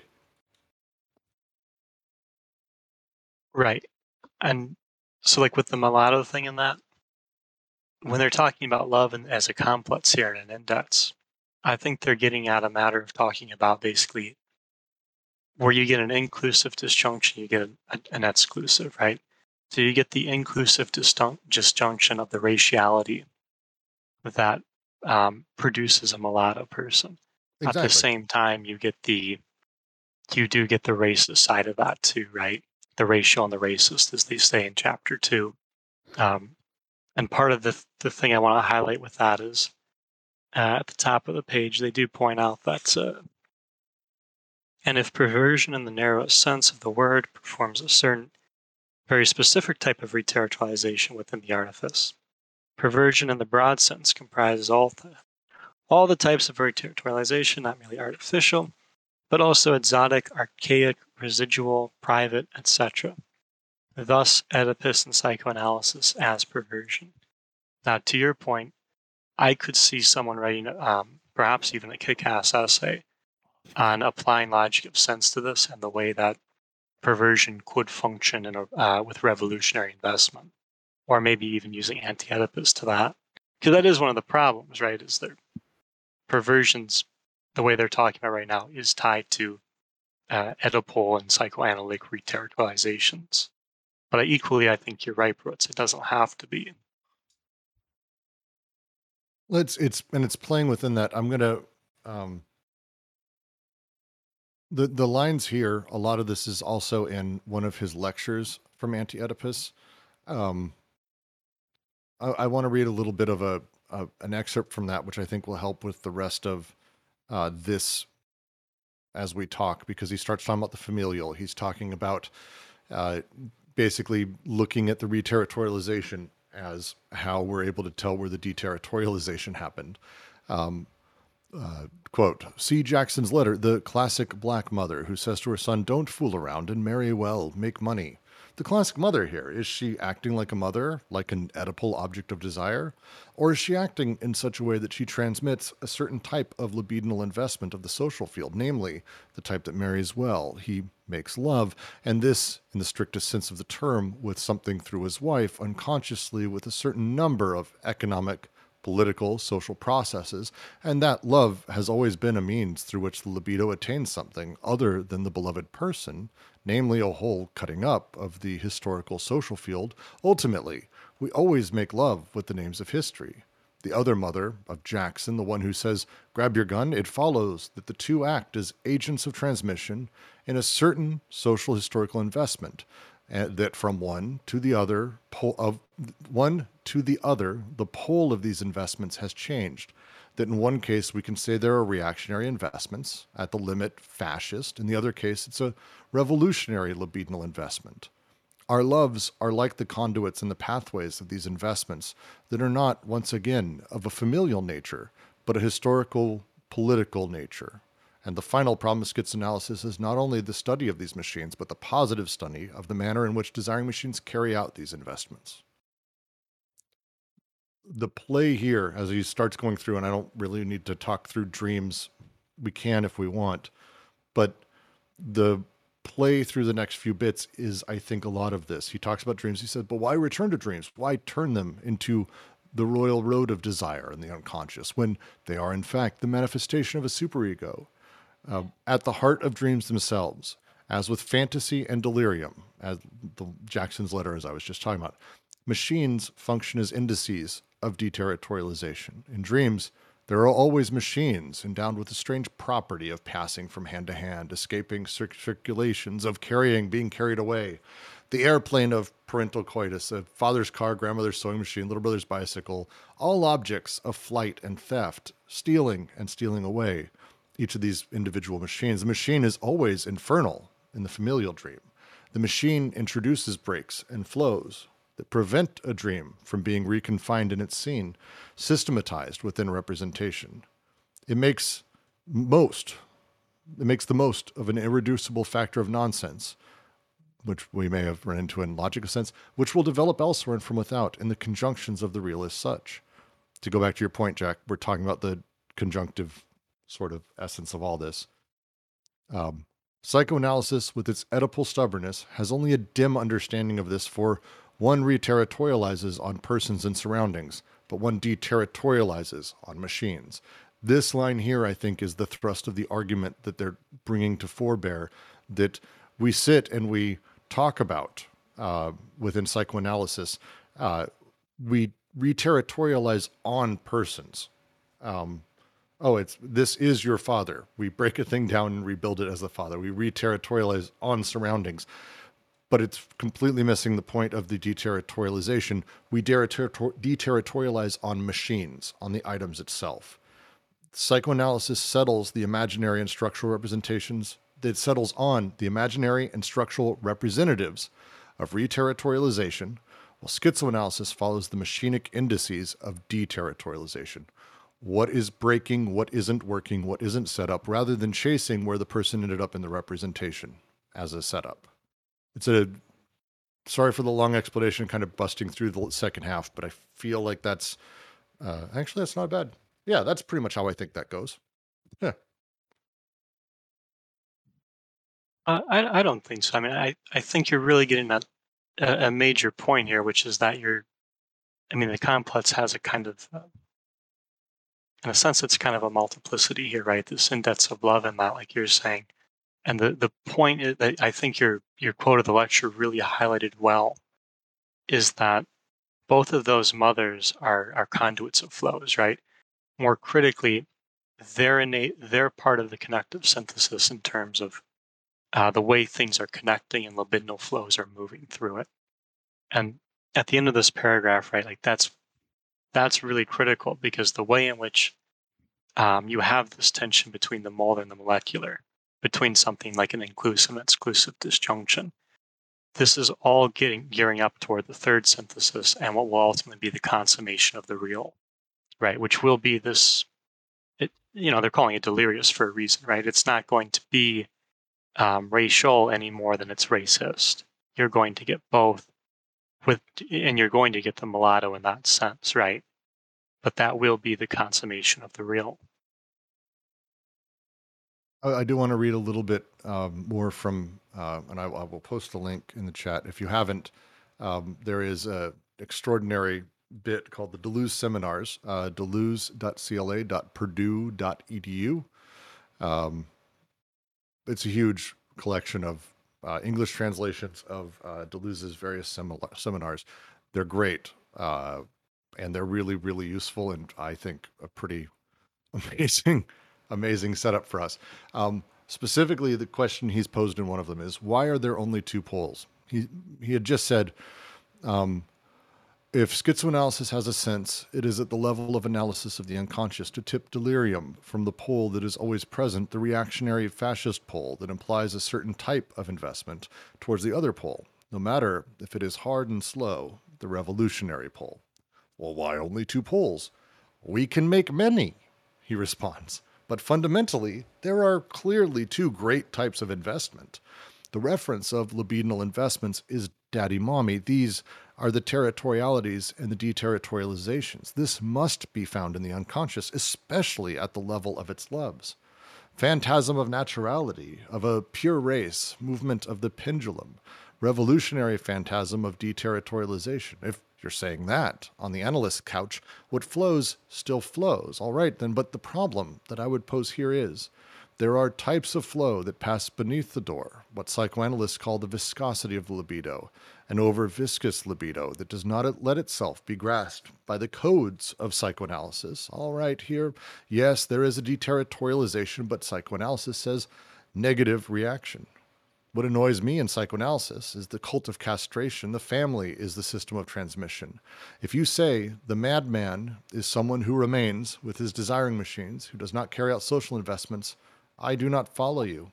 Right. And so, like with the mulatto thing in that, when they're talking about love and as a complex here in an index, I think they're getting at a matter of talking about basically where you get an inclusive disjunction, you get an exclusive, right? So you get the inclusive disjunction of the raciality that um, produces a mulatto person. Exactly. At the same time, you get the you do get the racist side of that too, right? The racial and the racist, as they say in chapter two. Um, and part of the the thing I want to highlight with that is uh, at the top of the page, they do point out that uh, and if perversion in the narrowest sense of the word performs a certain, very specific type of reterritorialization within the artifice, perversion in the broad sense comprises all the, all the types of reterritorialization, not merely artificial, but also exotic, archaic, residual, private, etc. Thus, Oedipus and psychoanalysis as perversion. Now, to your point, I could see someone writing, um, perhaps even a kick ass essay on applying logic of sense to this and the way that perversion could function in a, uh, with revolutionary investment, or maybe even using anti-Oedipus to that. Because that is one of the problems, right? Is that perversions, the way they're talking about right now, is tied to uh, Oedipal and psychoanalytic reterritorializations. But equally, I think you're right, Brooks. It doesn't have to be. Let's it's and it's playing within that. I'm gonna um the the lines here, a lot of this is also in one of his lectures from Anti Oedipus. Um I, I want to read a little bit of a, a an excerpt from that, which I think will help with the rest of uh, this as we talk, because he starts talking about the familial. He's talking about uh, basically looking at the reterritorialization as how we're able to tell where the deterritorialization happened. Um, uh, quote, see Jackson's letter, the classic black mother who says to her son, Don't fool around and marry well, make money the classic mother here? Is she acting like a mother, like an Oedipal object of desire? Or is she acting in such a way that she transmits a certain type of libidinal investment of the social field, namely the type that marries well? He makes love, and this, in the strictest sense of the term, with something through his wife, unconsciously with a certain number of economic, political, social processes, and that love has always been a means through which the libido attains something other than the beloved person, namely a whole cutting up of the historical social field, ultimately, we always make love with the names of history. The other mother of Jackson, the one who says, grab your gun, it follows that the two act as agents of transmission in a certain social historical investment, that from one to the other, of one to the other, the pole of these investments has changed that in one case we can say there are reactionary investments, at the limit fascist. In the other case, it's a revolutionary libidinal investment. Our loves are like the conduits and the pathways of these investments that are not, once again, of a familial nature, but a historical, political nature. And the final problem of schizoanalysis is not only the study of these machines, but the positive study of the manner in which desiring machines carry out these investments the play here as he starts going through, and I don't really need to talk through dreams. We can if we want, but the play through the next few bits is, I think, a lot of this. He talks about dreams. He said, but why return to dreams? Why turn them into the royal road of desire and the unconscious when they are, in fact, the manifestation of a superego? Uh, at the heart of dreams themselves, as with fantasy and delirium, as the Jackson's letter, as I was just talking about, machines function as indices of deterritorialization. In dreams, there are always machines endowed with the strange property of passing from hand to hand, escaping circulations, of carrying, being carried away. The airplane of parental coitus, a father's car, grandmother's sewing machine, little brother's bicycle, all objects of flight and theft, stealing and stealing away. Each of these individual machines. The machine is always infernal in the familial dream. The machine introduces breaks and flows, that prevent a dream from being reconfined in its scene, systematized within representation. It makes most, it makes the most of an irreducible factor of nonsense, which we may have run into in Logic of Sense, which will develop elsewhere and from without in the conjunctions of the real as such. To go back to your point, Jack, we're talking about the conjunctive sort of essence of all this. Um, psychoanalysis, with its Oedipal stubbornness, has only a dim understanding of this for one reterritorializes on persons and surroundings, but one deterritorializes on machines. This line here, I think, is the thrust of the argument that they're bringing to forebear that we sit and we talk about uh, within psychoanalysis. Uh, we reterritorialize on persons. Um, oh, it's this is your father. We break a thing down and rebuild it as the father. We reterritorialize on surroundings but it's completely missing the point of the deterritorialization. We deterritorialize on machines, on the items itself. Psychoanalysis settles the imaginary and structural representations, it settles on the imaginary and structural representatives of reterritorialization, while schizoanalysis follows the machinic indices of deterritorialization. What is breaking, what isn't working, what isn't set up, rather than chasing where the person ended up in the representation as a setup it's a sorry for the long explanation, kind of busting through the second half, but I feel like that's uh, actually that's not bad. Yeah, that's pretty much how I think that goes. Yeah. Uh, I I don't think so. I mean, I I think you're really getting at a, a major point here, which is that you're. I mean, the complex has a kind of, uh, in a sense, it's kind of a multiplicity here, right? This index of love and that, like you're saying, and the, the point that I think your your quote of the lecture really highlighted well is that both of those mothers are are conduits of flows, right? more critically, they're innate, they're part of the connective synthesis in terms of uh, the way things are connecting and libidinal flows are moving through it. And at the end of this paragraph, right, like that's that's really critical because the way in which um, you have this tension between the molar and the molecular, between something like an inclusive and exclusive disjunction, this is all getting gearing up toward the third synthesis and what will ultimately be the consummation of the real, right? Which will be this, it, you know, they're calling it delirious for a reason, right? It's not going to be um, racial any more than it's racist. You're going to get both with, and you're going to get the mulatto in that sense, right? But that will be the consummation of the real. I do want to read a little bit um, more from, uh, and I, I, will post a link in the chat. If you haven't, um, there is a extraordinary bit called the Deleuze Seminars, uh, deleuze.cla.purdue.edu. Um, it's a huge collection of uh, English translations of uh, Deleuze's various seminars. They're great, uh, and they're really, really useful, and I think a pretty amazing amazing setup for us. Um, specifically, the question he's posed in one of them is, why are there only two poles? He, he had just said, um, if schizoanalysis has a sense, it is at the level of analysis of the unconscious to tip delirium from the pole that is always present, the reactionary fascist pole that implies a certain type of investment, towards the other pole, no matter if it is hard and slow, the revolutionary pole. Well, why only two poles? We can make many, he responds. But fundamentally, there are clearly two great types of investment. The reference of libidinal investments is daddy mommy. These are the territorialities and the deterritorializations. This must be found in the unconscious, especially at the level of its loves. Phantasm of naturality, of a pure race, movement of the pendulum, revolutionary phantasm of deterritorialization. If you're saying that on the analyst's couch, what flows still flows. All right, then, but the problem that I would pose here is there are types of flow that pass beneath the door, what psychoanalysts call the viscosity of the libido, an over viscous libido that does not let itself be grasped by the codes of psychoanalysis. All right, here, yes, there is a deterritorialization, but psychoanalysis says negative reaction. What annoys me in psychoanalysis is the cult of castration. The family is the system of transmission. If you say the madman is someone who remains with his desiring machines, who does not carry out social investments, I do not follow you.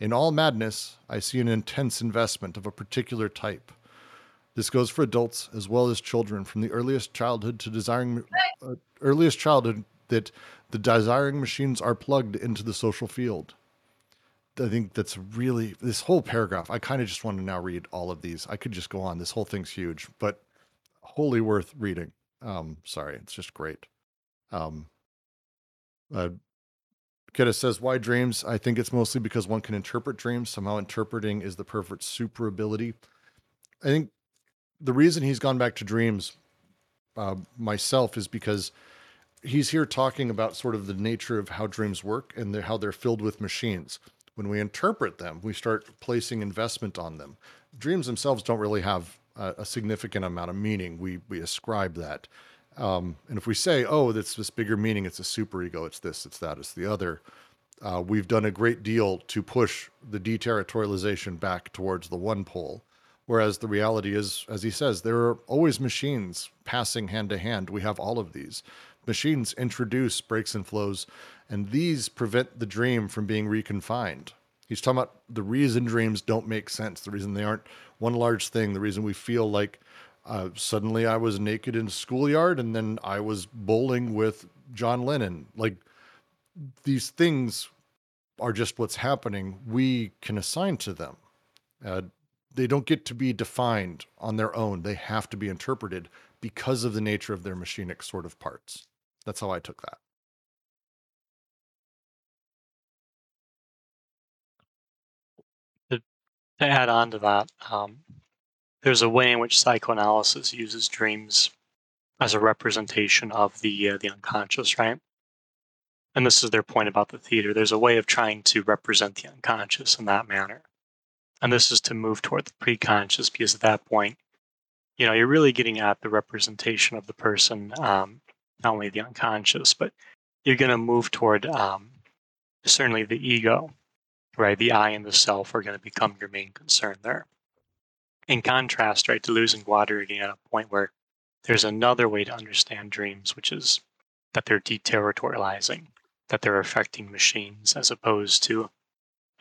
In all madness, I see an intense investment of a particular type. This goes for adults as well as children, from the earliest childhood to desiring uh, earliest childhood that the desiring machines are plugged into the social field. I think that's really this whole paragraph. I kind of just want to now read all of these. I could just go on. This whole thing's huge, but wholly worth reading. Um, sorry, it's just great. Um, uh, Ketta says, "Why dreams? I think it's mostly because one can interpret dreams. Somehow, interpreting is the perfect super ability. I think the reason he's gone back to dreams uh, myself is because." he's here talking about sort of the nature of how dreams work and how they're filled with machines. When we interpret them, we start placing investment on them. Dreams themselves don't really have a, a significant amount of meaning. We we ascribe that. Um, and if we say, oh, that's this bigger meaning, it's a superego, it's this, it's that, it's the other, uh, we've done a great deal to push the deterritorialization back towards the one pole. Whereas the reality is, as he says, there are always machines passing hand to hand. We have all of these. Machines introduce breaks and flows, and these prevent the dream from being reconfined. He's talking about the reason dreams don't make sense, the reason they aren't one large thing, the reason we feel like uh, suddenly I was naked in a schoolyard and then I was bowling with John Lennon. Like these things are just what's happening. We can assign to them. Uh, they don't get to be defined on their own. They have to be interpreted because of the nature of their machinic sort of parts. That's how I took that. To, add on to that, um, there's a way in which psychoanalysis uses dreams as a representation of the uh, the unconscious, right? And this is their point about the theater. There's a way of trying to represent the unconscious in that manner. And this is to move toward the preconscious because at that point, you know, you're really getting at the representation of the person um, not only the unconscious, but you're going to move toward um, certainly the ego, right? The I and the self are going to become your main concern there. In contrast, right, Deleuze and Guattari getting at a point where there's another way to understand dreams, which is that they're deterritorializing, that they're affecting machines as opposed to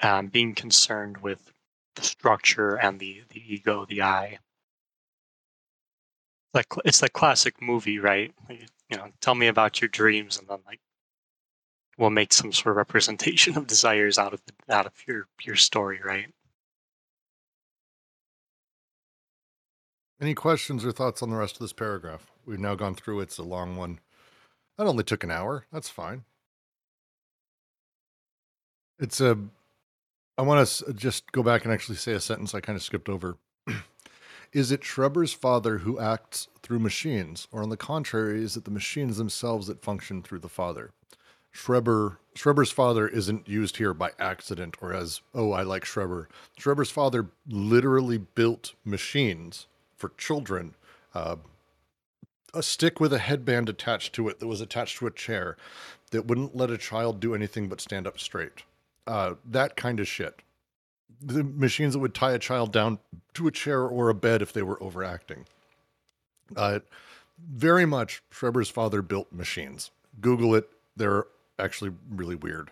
um, being concerned with the structure and the, the ego, the I. Like it's like classic movie, right? You know, tell me about your dreams, and then like we'll make some sort of representation of desires out of the, out of your your story, right? Any questions or thoughts on the rest of this paragraph? We've now gone through. It's a long one. That only took an hour. That's fine. It's a. I want to just go back and actually say a sentence I kind of skipped over. is it Schreber's father who acts through machines, or on the contrary, is it the machines themselves that function through the father? Schreber Schreber's father isn't used here by accident or as oh I like Schreber. Schreber's father literally built machines for children. Uh, a stick with a headband attached to it that was attached to a chair that wouldn't let a child do anything but stand up straight. Uh, that kind of shit. The machines that would tie a child down to a chair or a bed if they were overacting. Uh, very much, Schreber's father built machines. Google it; they're actually really weird,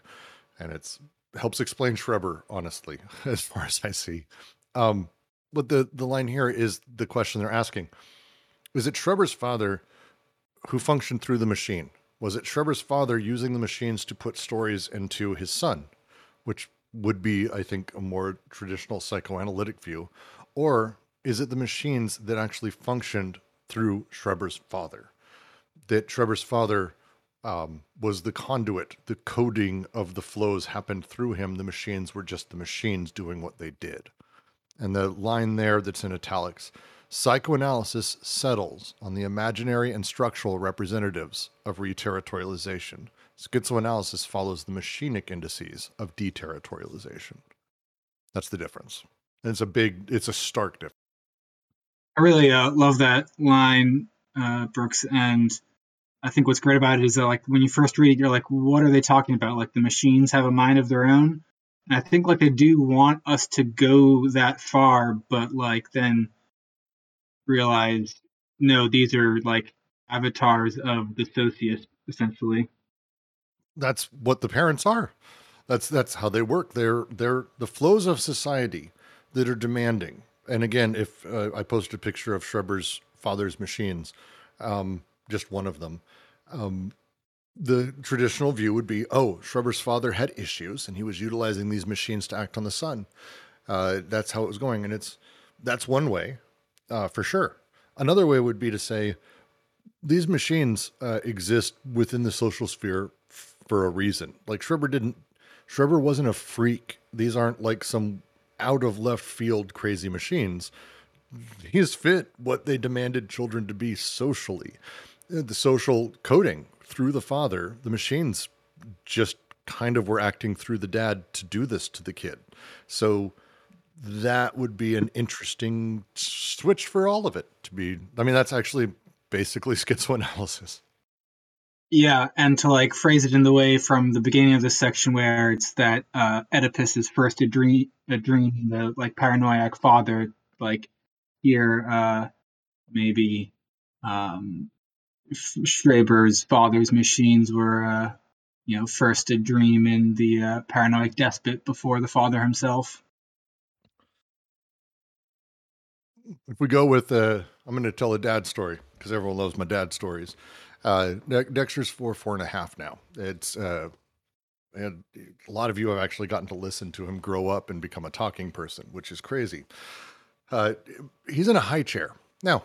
and it's helps explain Schreber honestly, as far as I see. Um, but the the line here is the question they're asking: Is it Schreber's father who functioned through the machine? Was it Schreber's father using the machines to put stories into his son, which would be, I think, a more traditional psychoanalytic view, or is it the machines that actually functioned through Schreber's father? That Schreber's father um, was the conduit, the coding of the flows happened through him. The machines were just the machines doing what they did. And the line there that's in italics psychoanalysis settles on the imaginary and structural representatives of reterritorialization. Schizoanalysis follows the machinic indices of deterritorialization. That's the difference. And it's a big, it's a stark difference. I really uh, love that line, uh, Brooks. And I think what's great about it is that, like, when you first read it, you're like, what are they talking about? Like, the machines have a mind of their own. And I think like they do want us to go that far, but like then realize no, these are like avatars of the socius essentially. That's what the parents are. That's that's how they work. They're they're the flows of society that are demanding. And again, if uh, I post a picture of Schreber's father's machines, um, just one of them, um, the traditional view would be oh, Schreber's father had issues and he was utilizing these machines to act on the son. Uh, that's how it was going. And it's that's one way uh, for sure. Another way would be to say these machines uh, exist within the social sphere for a reason. Like Schreber didn't, Schreber wasn't a freak. These aren't like some out of left field crazy machines. He's fit what they demanded children to be socially. Uh, the social coding through the father, the machines just kind of were acting through the dad to do this to the kid. So that would be an interesting switch for all of it to be. I mean, that's actually basically schizoanalysis. Yeah, and to like phrase it in the way from the beginning of this section where it's that uh, Oedipus is first a dream, a dream, the like paranoiac father, like here, uh, maybe um, Schreber's father's machines were, uh, you know, first a dream in the uh, paranoid despot before the father himself. If we go with, uh, I'm going to tell a dad story because everyone loves my dad stories. Uh, Dexter's four, four and a half now. It's, uh, and a lot of you have actually gotten to listen to him grow up and become a talking person, which is crazy. Uh, he's in a high chair. Now,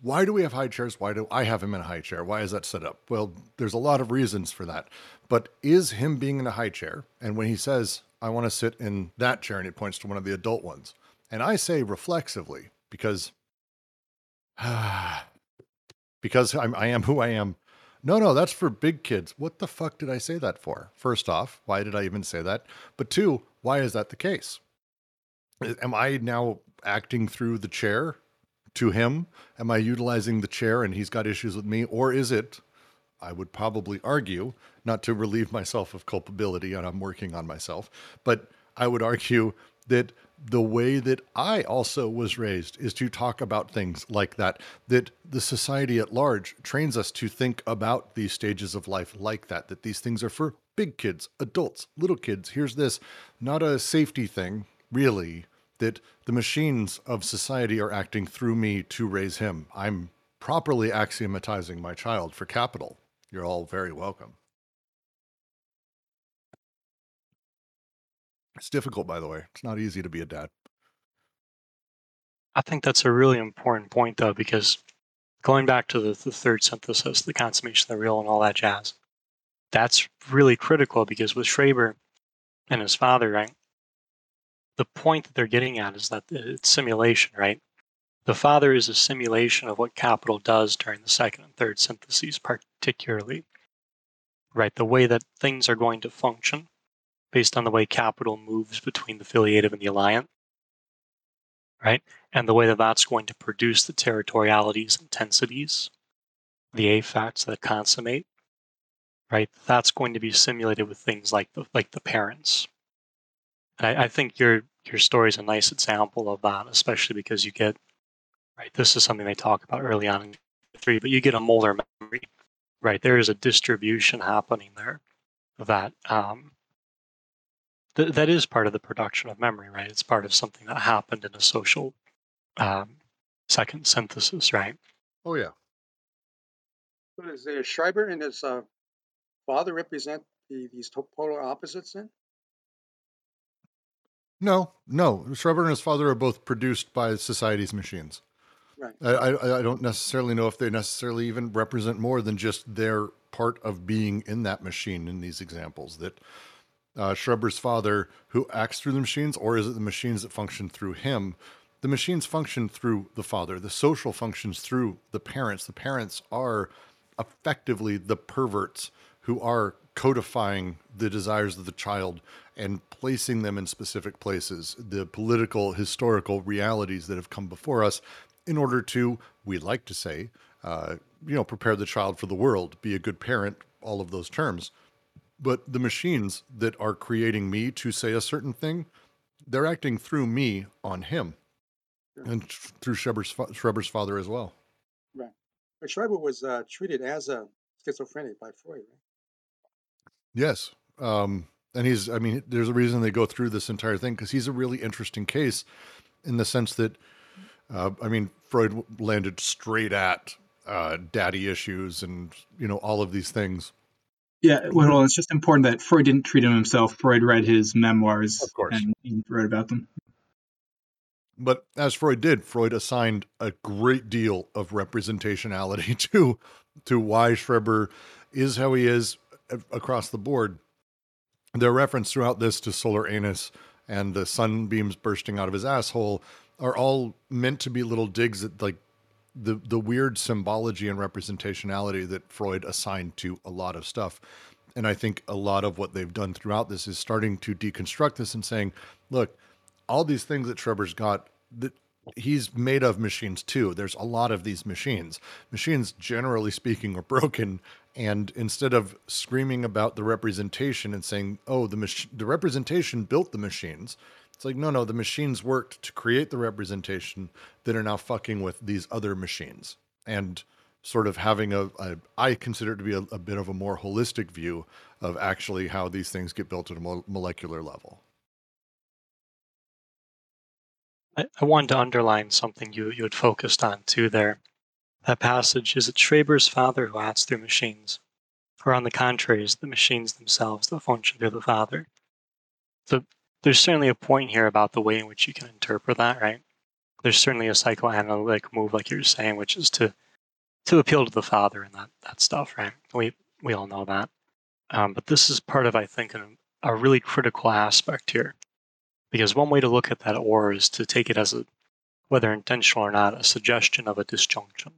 why do we have high chairs? Why do I have him in a high chair? Why is that set up? Well, there's a lot of reasons for that. But is him being in a high chair, and when he says, I want to sit in that chair, and he points to one of the adult ones, and I say reflexively, because because I'm, I am who I am. No, no, that's for big kids. What the fuck did I say that for? First off, why did I even say that? But two, why is that the case? Am I now acting through the chair to him? Am I utilizing the chair and he's got issues with me? Or is it I would probably argue, not to relieve myself of culpability, and I'm working on myself, but I would argue that the way that I also was raised is to talk about things like that, that the society at large trains us to think about these stages of life like that, that these things are for big kids, adults, little kids. Here's this, not a safety thing, really, that the machines of society are acting through me to raise him. I'm properly axiomatizing my child for capital. You're all very welcome. It's difficult, by the way. It's not easy to be a dad. I think that's a really important point, though, because going back to the, the third synthesis, the consummation of the real, and all that jazz, that's really critical because with Schreber and his father, right, the point that they're getting at is that it's simulation, right? The father is a simulation of what capital does during the second and third syntheses, particularly, right? The way that things are going to function based on the way capital moves between the filiative and the alliant, right? And the way that that's going to produce the territorialities, intensities, the affects that consummate, right? That's going to be simulated with things like the like the parents. And I, I think your your story is a nice example of that, especially because you get right. This is something they talk about early on in three, but you get a molar memory, right? There is a distribution happening there that um, th- that is part of the production of memory, right? It's part of something that happened in a social um, second synthesis, right? Oh yeah. So does the Schreber and his uh, father represent the, these polar opposites then? No, no. Schreber and his father are both produced by society's machines. Right. I, I, I don't necessarily know if they necessarily even represent more than just their part of being in that machine in these examples. That uh, Schreber's father, who acts through the machines, or is it the machines that function through him? The machines function through the father. The social functions through the parents. The parents are effectively the perverts who are codifying the desires of the child and placing them in specific places, the political, historical realities that have come before us, in order to, we like to say, uh, you know, prepare the child for the world, be a good parent, all of those terms. But the machines that are creating me to say a certain thing, they're acting through me on him Sure. and through Schreber's, fa- Schreber's father as well. Right. But Schreber was uh, treated as a schizophrenic by Freud, right? Yes. Um, and he's, I mean, there's a reason they go through this entire thing because he's a really interesting case in the sense that, uh, I mean, Freud landed straight at uh, daddy issues and, you know, all of these things. Yeah, well, it's just important that Freud didn't treat him himself. Freud read his memoirs Of course. and he wrote about them. But as Freud did, Freud assigned a great deal of representationality to to why Schreber is how he is across the board. Their reference throughout this to solar anus and the sunbeams bursting out of his asshole are all meant to be little digs at like the the weird symbology and representationality that Freud assigned to a lot of stuff. And I think a lot of what they've done throughout this is starting to deconstruct this and saying, look, all these things that Schreber's got that he's made of machines too. There's a lot of these machines. Machines, generally speaking, are broken. And instead of screaming about the representation and saying, "Oh, the mach- the representation built the machines," it's like, no, no, the machines worked to create the representation that are now fucking with these other machines and sort of having a, a I consider it to be a, a bit of a more holistic view of actually how these things get built at a mo- molecular level. I, I wanted to underline something you, you had focused on too there. That passage is it Schreber's father who acts through machines, or on the contrary, is the machines themselves that function through the father. So there's certainly a point here about the way in which you can interpret that, right? There's certainly a psychoanalytic move, like you were saying, which is to to appeal to the father and that that stuff, right? We we all know that. Um, but this is part of, I think, an, a really critical aspect here because one way to look at that or is to take it as a whether intentional or not a suggestion of a disjunction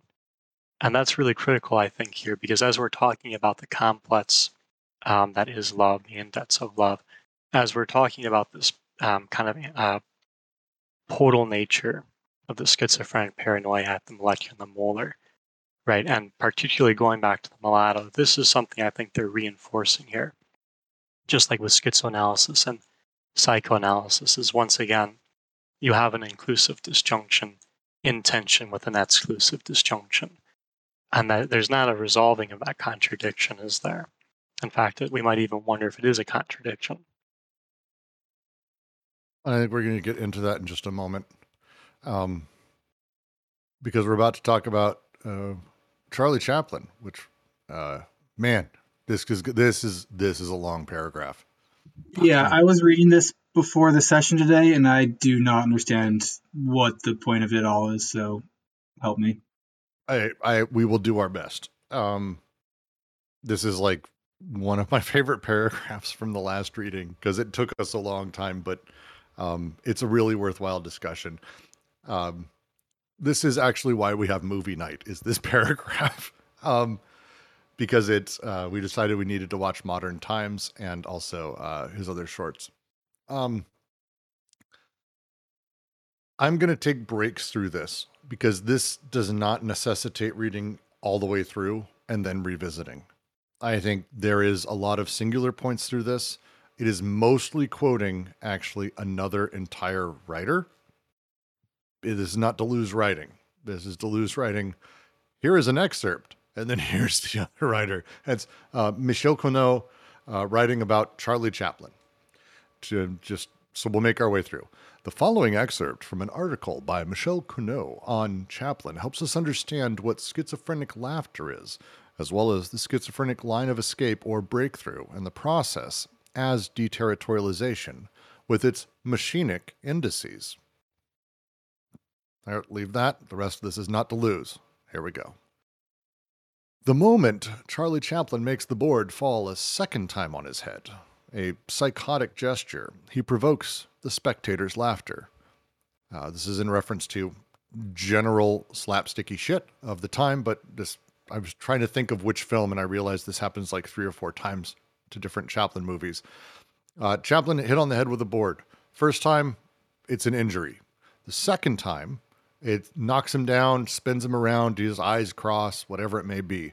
and that's really critical i think here because as we're talking about the complex um, that is love the index of love as we're talking about this um, kind of uh, podal nature of the schizophrenic paranoia at the molecular and the molar right? And particularly going back to the mulatto, this is something I think they're reinforcing here. Just like with schizoanalysis and psychoanalysis, is once again, you have an inclusive disjunction in tension with an exclusive disjunction. And that there's not a resolving of that contradiction, is there? In fact, we might even wonder if it is a contradiction. I think we're going to get into that in just a moment. Um, because we're about to talk about uh, Charlie Chaplin, which, uh, man, this is this is this is a long paragraph. Yeah, I was reading this before the session today, and I do not understand what the point of it all is. So, help me. I, I, we will do our best. Um, this is like one of my favorite paragraphs from the last reading because it took us a long time, but um, it's a really worthwhile discussion. Um, this is actually why we have movie night. Is this paragraph? um, because it's uh, we decided we needed to watch Modern Times and also uh, his other shorts. Um, I'm going to take breaks through this because this does not necessitate reading all the way through and then revisiting. I think there is a lot of singular points through this. It is mostly quoting actually another entire writer. It is not Deleuze writing. This is Deleuze writing. Here is an excerpt, and then here's the other writer. It's uh, Michel Cournot uh, writing about Charlie Chaplin. To just so we'll make our way through. The following excerpt from an article by Michel Cournot on Chaplin helps us understand what schizophrenic laughter is, as well as the schizophrenic line of escape or breakthrough and the process as deterritorialization with its machinic indices. Right, leave that. The rest of this is not to lose. Here we go. The moment Charlie Chaplin makes the board fall a second time on his head, a psychotic gesture, he provokes the spectator's laughter. Uh, this is in reference to general slapsticky shit of the time, but this I was trying to think of which film, and I realized this happens like three or four times to different Chaplin movies. Uh, Chaplin hit on the head with a board. First time, it's an injury. The second time, it knocks him down, spins him around, his eyes cross, whatever it may be.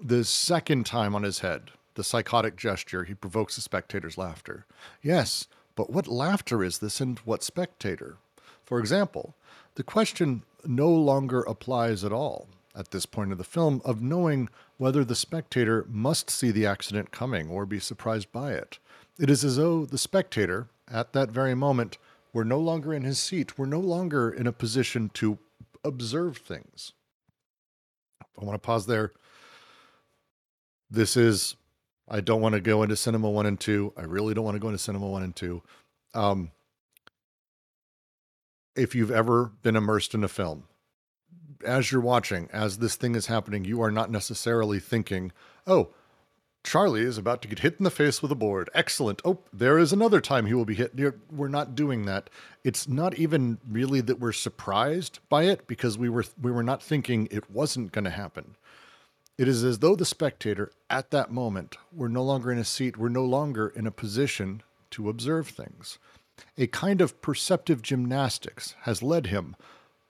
The second time on his head, the psychotic gesture, he provokes the spectator's laughter. Yes, but what laughter is this and what spectator? For example, the question no longer applies at all at this point of the film of knowing whether the spectator must see the accident coming or be surprised by it. It is as though the spectator, at that very moment, were no longer in his seat, were no longer in a position to observe things. I want to pause there. This is, I don't want to go into cinema one and two. I really don't want to go into cinema one and two. Um, if you've ever been immersed in a film, as you're watching, as this thing is happening, you are not necessarily thinking, oh, Charlie is about to get hit in the face with a board. Excellent. Oh, there is another time he will be hit. We're not doing that. It's not even really that we're surprised by it because we were we were not thinking it wasn't going to happen. It is as though the spectator at that moment were no longer in a seat, we're no longer in a position to observe things. A kind of perceptive gymnastics has led him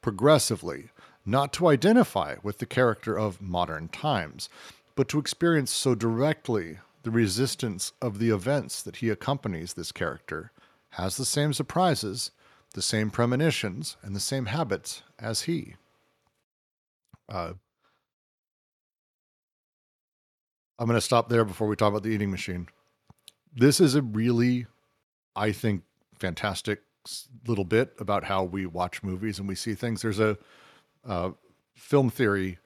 progressively not to identify with the character of modern times, but to experience so directly the resistance of the events that he accompanies this character, has the same surprises, the same premonitions, and the same habits as he. Uh, I'm going to stop there before we talk about the eating machine. This is a really, I think, fantastic little bit about how we watch movies and we see things. There's a uh, film theory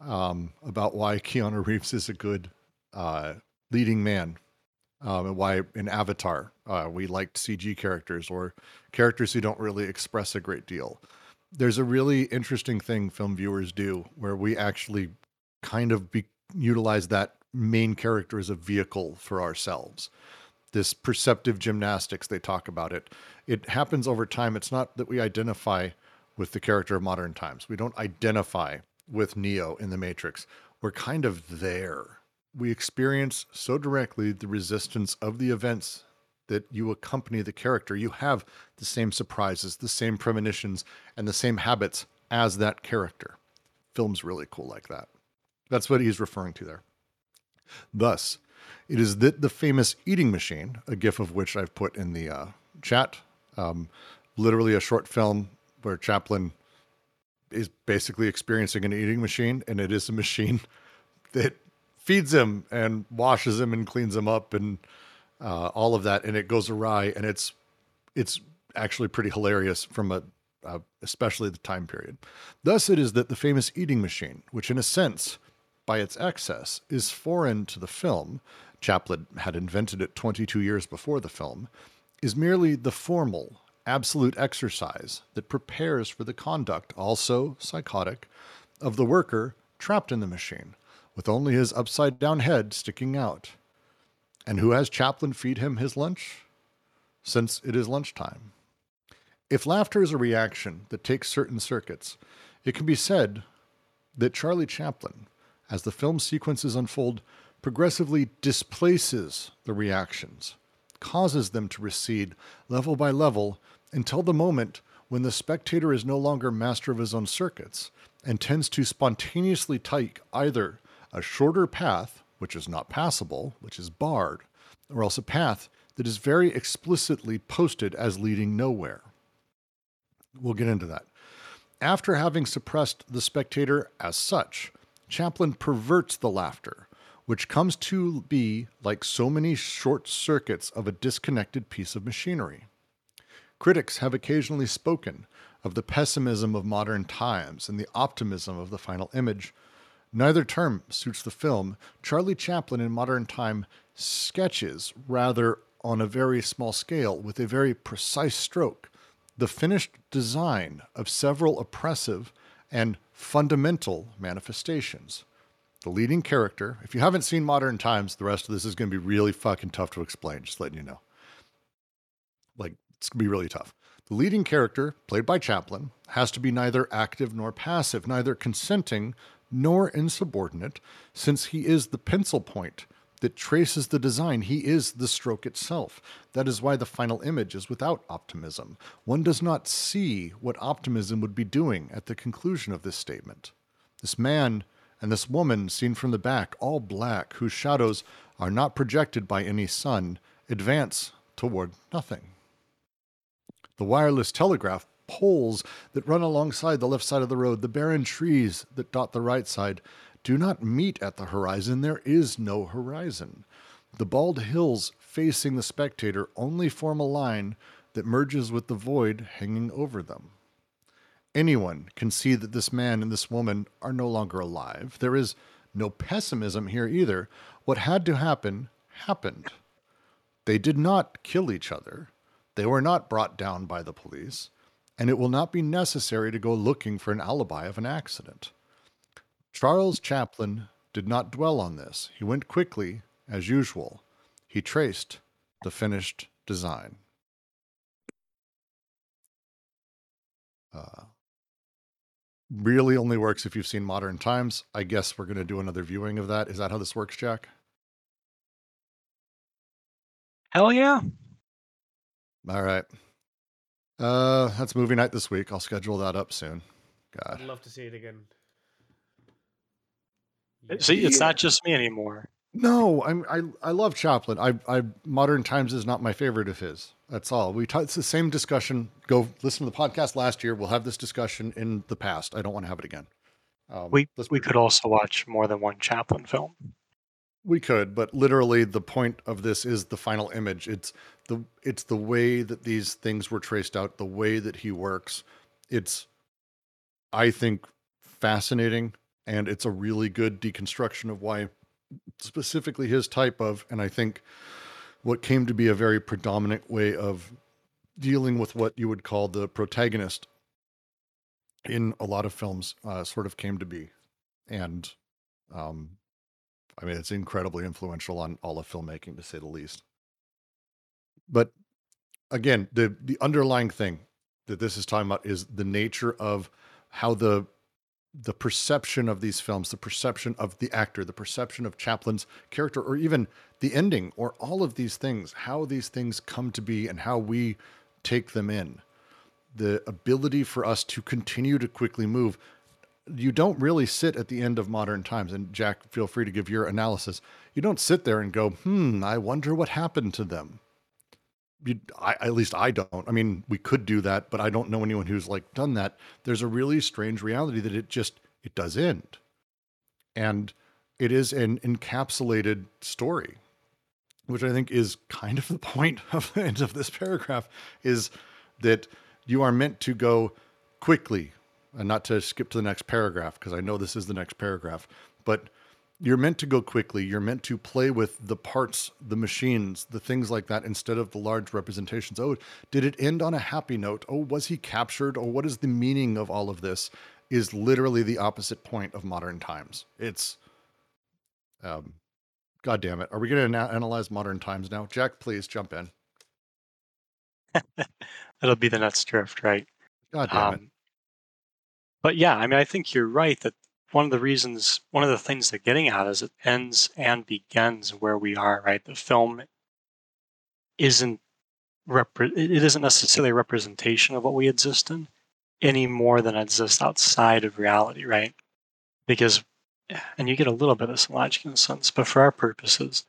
um, about why Keanu Reeves is a good uh, leading man um, and why in Avatar uh, we liked CG characters or characters who don't really express a great deal. There's a really interesting thing film viewers do where we actually kind of be, utilize that main character as a vehicle for ourselves. This perceptive gymnastics, they talk about it. It happens over time. It's not that we identify with the character of modern times. We don't identify with Neo in the Matrix. We're kind of there. We experience so directly the resistance of the events that you accompany the character. You have the same surprises, the same premonitions, and the same habits as that character. film's really cool like that. That's what he's referring to there. Thus, it is that the famous eating machine, a gif of which I've put in the uh, chat, um, literally a short film where Chaplin is basically experiencing an eating machine, and it is a machine that feeds him and washes him and cleans him up and uh, all of that, and it goes awry, and it's it's actually pretty hilarious from a uh, especially the time period. Thus, it is that the famous eating machine, which in a sense, by its excess, is foreign to the film, Chaplin had invented it 22 years before the film, is merely the formal, absolute exercise that prepares for the conduct, also psychotic, of the worker trapped in the machine, with only his upside down head sticking out. And who has Chaplin feed him his lunch? Since it is lunchtime. If laughter is a reaction that takes certain circuits, it can be said that Charlie Chaplin, as the film sequences unfold, progressively displaces the reactions, causes them to recede level by level until the moment when the spectator is no longer master of his own circuits and tends to spontaneously take either a shorter path, which is not passable, which is barred, or else a path that is very explicitly posted as leading nowhere. We'll get into that. After having suppressed the spectator as such, Chaplin perverts the laughter, which comes to be like so many short circuits of a disconnected piece of machinery. Critics have occasionally spoken of the pessimism of modern times and the optimism of the final image. Neither term suits the film. Charlie Chaplin in modern time sketches rather on a very small scale with a very precise stroke the finished design of several oppressive and fundamental manifestations. The leading character, if you haven't seen Modern Times, the rest of this is going to be really fucking tough to explain, just letting you know. Like, it's going to be really tough. The leading character, played by Chaplin, has to be neither active nor passive, neither consenting nor insubordinate, since he is the pencil point that traces the design. He is the stroke itself. That is why the final image is without optimism. One does not see what optimism would be doing at the conclusion of this statement. This man and this woman, seen from the back, all black, whose shadows are not projected by any sun, advance toward nothing. The wireless telegraph poles that run alongside the left side of the road, the barren trees that dot the right side, do not meet at the horizon. There is no horizon. The bald hills facing the spectator only form a line that merges with the void hanging over them. Anyone can see that this man and this woman are no longer alive. There is no pessimism here either. What had to happen, happened. They did not kill each other. They were not brought down by the police. And it will not be necessary to go looking for an alibi of an accident. Charles Chaplin did not dwell on this. He went quickly, as usual. He traced the finished design. Uh, really only works if you've seen Modern Times. I guess we're going to do another viewing of that. Is that how this works, Jack? Hell yeah. All right. Uh, that's movie night this week. I'll schedule that up soon. God. I'd love to see it again. See, it's not just me anymore. No, I'm I I love Chaplin. I I Modern Times is not my favorite of his. That's all. We t- it's the same discussion. Go listen to the podcast last year. We'll have this discussion in the past. I don't want to have it again. Um, We let's we could also watch more than one Chaplin film. We could, but literally the point of this is the final image. It's the it's the way that these things were traced out, the way that he works. It's I think fascinating and it's a really good deconstruction of why specifically his type of and I think what came to be a very predominant way of dealing with what you would call the protagonist in a lot of films uh, sort of came to be and um I mean, it's incredibly influential on all of filmmaking, to say the least. But again, the the underlying thing that this is talking about is the nature of how the the perception of these films, the perception of the actor, the perception of Chaplin's character, or even the ending, or all of these things, how these things come to be and how we take them in. The ability for us to continue to quickly move you don't really sit at the end of modern times. And Jack, feel free to give your analysis. You don't sit there and go, hmm, I wonder what happened to them. You, I, at least I don't. I mean, we could do that, but I don't know anyone who's like done that. There's a really strange reality that it just it does end, and it is an encapsulated story, which I think is kind of the point of the end of this paragraph. Is that you are meant to go quickly and not to skip to the next paragraph because I know this is the next paragraph, but you're meant to go quickly. You're meant to play with the parts, the machines, the things like that instead of the large representations. Oh, did it end on a happy note? Oh, was he captured? Or what is the meaning of all of this? Is literally the opposite point of modern times. It's, um, God damn it. Are we going to na- analyze modern times now? Jack, please jump in. It'll be the next drift, right? God damn it. But yeah, I mean, I think you're right that one of the reasons, one of the things they're getting at is it ends and begins where we are, right? The film isn't repre- it isn't necessarily a representation of what we exist in any more than it exists outside of reality, right? Because, and you get a little bit of some logic in a sense, but for our purposes,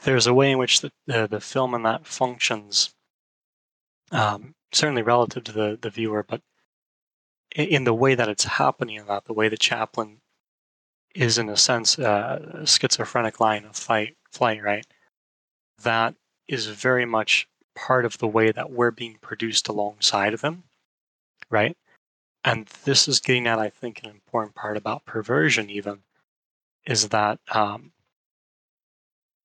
there's a way in which the the, the film and that functions, um, certainly relative to the the viewer, but in the way that it's happening, that the way the Chaplin is in a sense uh, a schizophrenic line of fight flight, right? That is very much part of the way that we're being produced alongside of him, right? And this is getting at, I think, an important part about perversion, even, is that, um,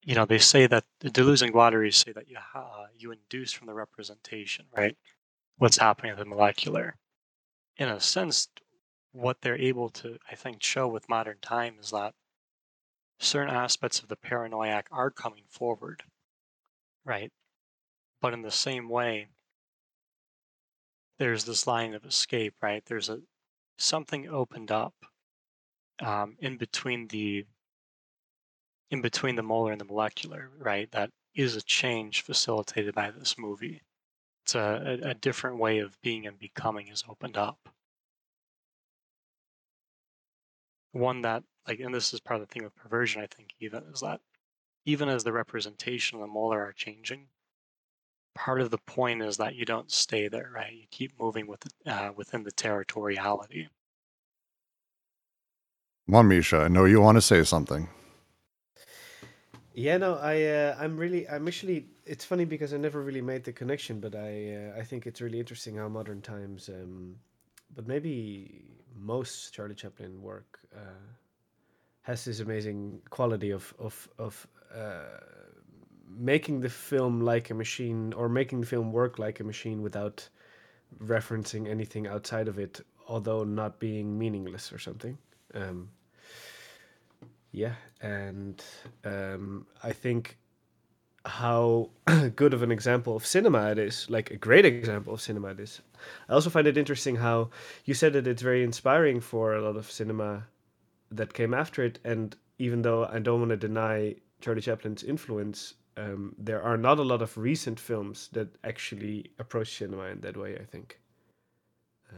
you know, they say that the Deleuze and Guattari say that you, uh, you induce from the representation, right? What's happening at the molecular in a sense, what they're able to, I think, show with modern time is that certain aspects of the paranoiac are coming forward, right? But in the same way, there's this line of escape, right? There's a something opened up um, in between the in between the molar and the molecular, right? That is a change facilitated by this movie it's a, a, different way of being and becoming is opened up. One that, like, and this is part of the thing with perversion, I think, even, is that even as the representation of the molar are changing, part of the point is that you don't stay there, right? You keep moving with uh, within the territoriality. Come on, Misha. I know you want to say something. Yeah, no, I uh, I'm really I'm actually it's funny because I never really made the connection, but I uh, I think it's really interesting how modern times, um, but maybe most Charlie Chaplin work uh, has this amazing quality of of of uh, making the film like a machine or making the film work like a machine without referencing anything outside of it, although not being meaningless or something. Um, yeah, and um, I think how good of an example of cinema it is, like a great example of cinema it is. I also find it interesting how you said that it's very inspiring for a lot of cinema that came after it. And even though I don't want to deny Charlie Chaplin's influence, um, there are not a lot of recent films that actually approach cinema in that way, I think. Um,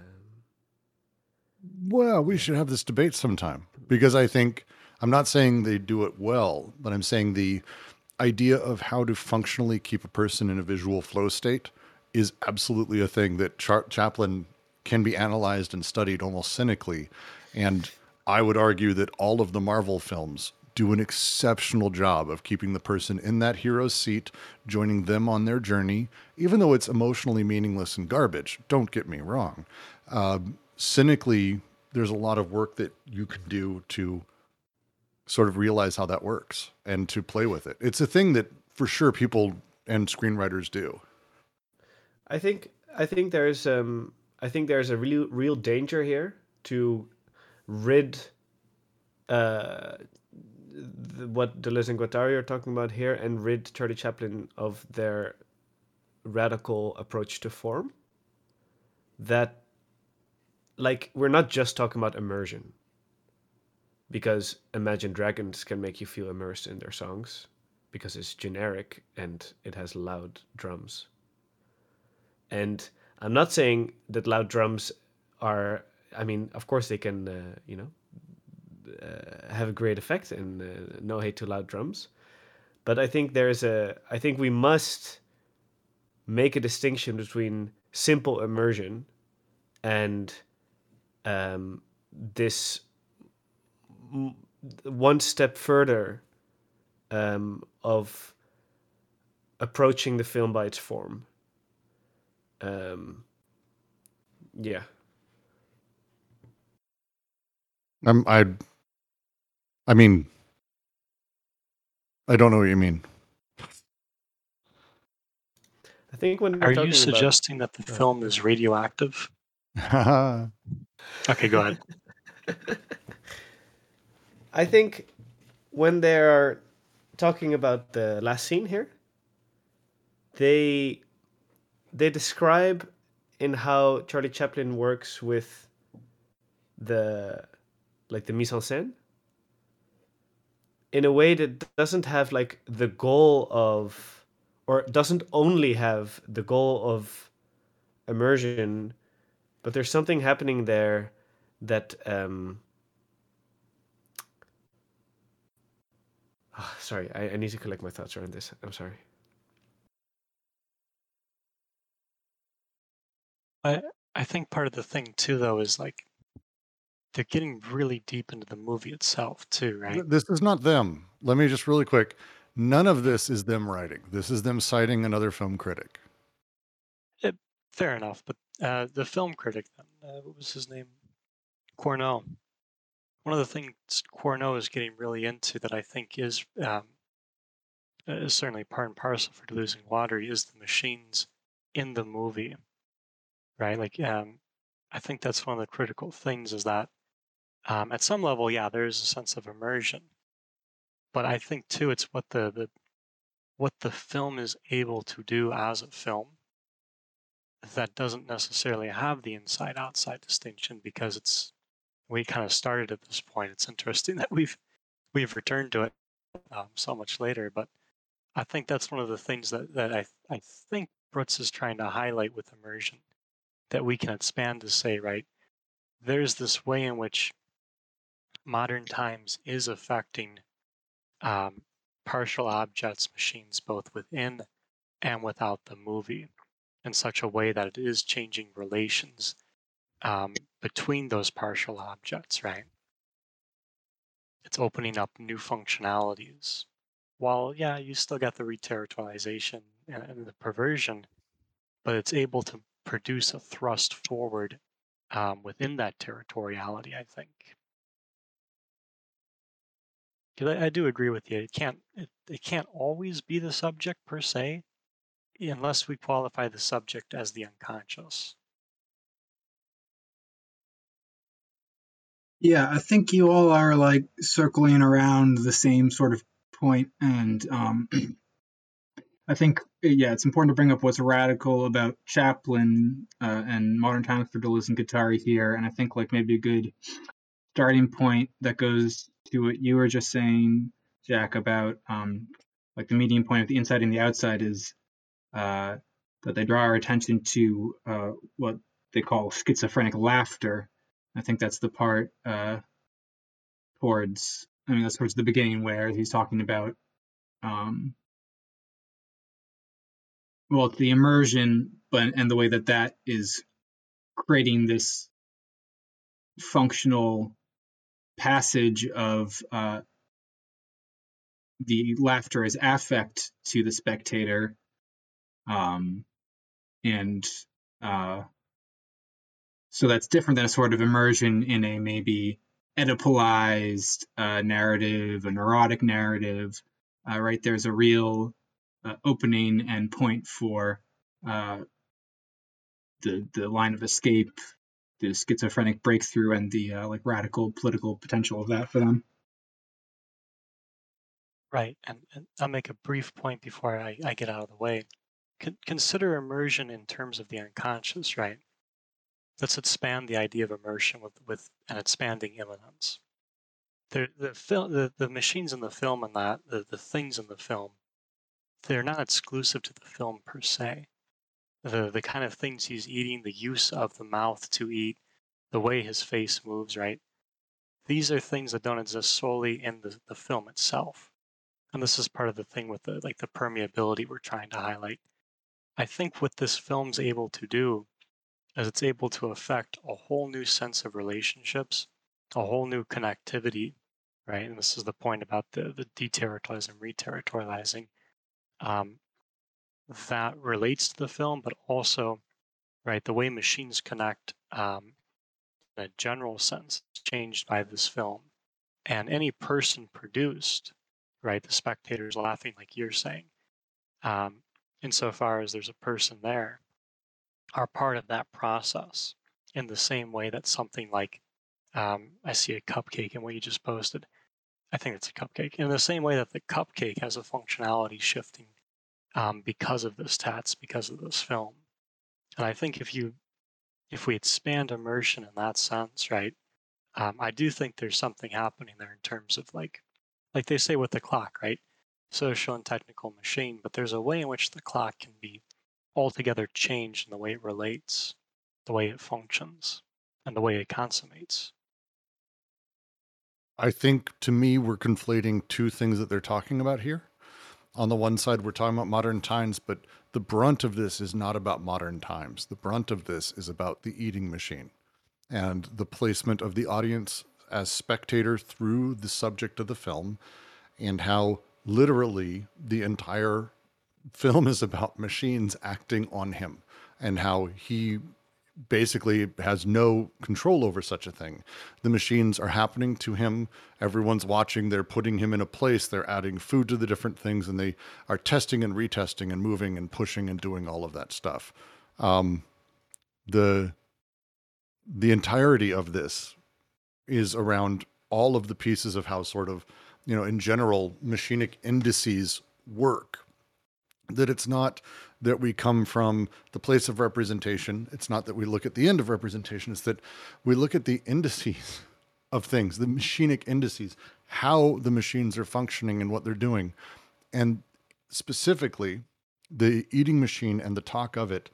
well, we should have this debate sometime because I think I'm not saying they do it well, but I'm saying the idea of how to functionally keep a person in a visual flow state is absolutely a thing that Char- Chaplin can be analyzed and studied almost cynically. And I would argue that all of the Marvel films do an exceptional job of keeping the person in that hero's seat, joining them on their journey, even though it's emotionally meaningless and garbage. Don't get me wrong. Uh, cynically, there's a lot of work that you can do to sort of realize how that works and to play with it. It's a thing that for sure people and screenwriters do. I think I think there's um I think there's a real real danger here to rid uh what Deleuze and Guattari are talking about here and rid Charlie Chaplin of their radical approach to form. That like we're not just talking about immersion because Imagine Dragons can make you feel immersed in their songs because it's generic and it has loud drums. And I'm not saying that loud drums are I mean, of course, they can, uh, you know, uh, have a great effect and uh, no hate to loud drums. But I think there's a, I think we must make a distinction between simple immersion and um, this one step further um, of approaching the film by its form. Um, yeah. I'm, I, I mean, I don't know what you mean. I think when we're Are talking you about- suggesting that the Oh. film is radioactive? Okay, go ahead. I think when they're talking about the last scene here, they they describe in how Charlie Chaplin works with the like the mise en scène in a way that doesn't have like the goal of or doesn't only have the goal of immersion but there's something happening there that um Ah, sorry, I, I need to collect my thoughts around this. I'm sorry. I I think part of the thing too, though, is like they're getting really deep into the movie itself too, right? This is not them. Let me just really quick. None of this is them writing. This is them citing another film critic. Fair enough, but uh, the film critic, then, uh, what was his name? Cornell. One of the things Cornell is getting really into that I think is um, is certainly part and parcel for Losing Water is the machines in the movie, right? Like, um, I think that's one of the critical things is that um, at some level, yeah, there is a sense of immersion, but I think too it's what the, the what the film is able to do as a film that doesn't necessarily have the inside outside distinction because it's we kind of started at this point. It's interesting that we've we've returned to it um, so much later but i think that's one of the things that, that I, I think brooks is trying to highlight with immersion that we can expand to say right there's this way in which modern times is affecting um, partial objects machines both within and without the movie in such a way that it is changing relations um, between those partial objects, right? It's opening up new functionalities. While, yeah, you still got the reterritorialization and, the perversion, but it's able to produce a thrust forward um, within that territoriality, I think. Because I, I do agree with you. It can't it, it can't always be the subject per se, unless we qualify the subject as the unconscious. Yeah, I think you all are like circling around the same sort of point, and um, I think yeah, it's important to bring up what's radical about Chaplin uh, and modern times for Deleuze and Guattari here, and I think like maybe a good starting point that goes to what you were just saying, Jack, about um, like the median point of the inside and the outside is uh, that they draw our attention to uh, what they call schizophrenic laughter. I think that's the part uh, towards, I mean, that's towards the beginning where he's talking about, um, well, the immersion, but and the way that that is creating this functional passage of uh, the laughter as affect to the spectator, um, and uh, so that's different than a sort of immersion in a maybe Oedipalized uh, narrative, a neurotic narrative. Uh, right there's a real uh, opening and point for uh, the the line of escape, the schizophrenic breakthrough, and the uh, like radical political potential of that for them. Right, and, and I'll make a brief point before I, I get out of the way. Con- consider immersion in terms of the unconscious, right? Let's expand the idea of immersion with, with an expanding immanence. The, the, fil- the, the machines in the film and that, the, the things in the film, they're not exclusive to the film per se. The, the kind of things he's eating, the use of the mouth to eat, the way his face moves, right? These are things that don't exist solely in the, the film itself. And this is part of the thing with the like the permeability we're trying to highlight. I think what this film's able to do is it's able to affect a whole new sense of relationships, a whole new connectivity, right? And this is the point about the the deterritorializing, reterritorializing. Um, that relates to the film, but also, right, the way machines connect um, in a general sense is changed by this film. And any person produced, right, the spectators laughing, like you're saying, um, insofar as there's a person there, are part of that process in the same way that something like um, I see a cupcake in what you just posted. I think it's a cupcake. In the same way that the cupcake has a functionality shifting um, because of this tats, because of this film. And I think if you if we expand immersion in that sense, right, um, I do think there's something happening there in terms of like like they say with the clock, right? Social and technical machine, but there's a way in which the clock can be altogether changed in the way it relates, the way it functions, and the way it consummates. I think to me, we're conflating two things that they're talking about here. On the one side, we're talking about modern times, but the brunt of this is not about modern times. The brunt of this is about the eating machine and the placement of the audience as spectator through the subject of the film and how literally the entire film is about machines acting on him and how he basically has no control over such a thing. The machines are happening to him. Everyone's watching. They're putting him in a place. They're adding food to the different things, and they are testing and retesting and moving and pushing and doing all of that stuff. Um, the the entirety of this is around all of the pieces of how sort of you know in general machinic indices work that it's not that we come from the place of representation. It's not that we look at the end of representation. It's that we look at the indices of things, the machinic indices, how the machines are functioning and what they're doing. And specifically, the eating machine and the talk of it.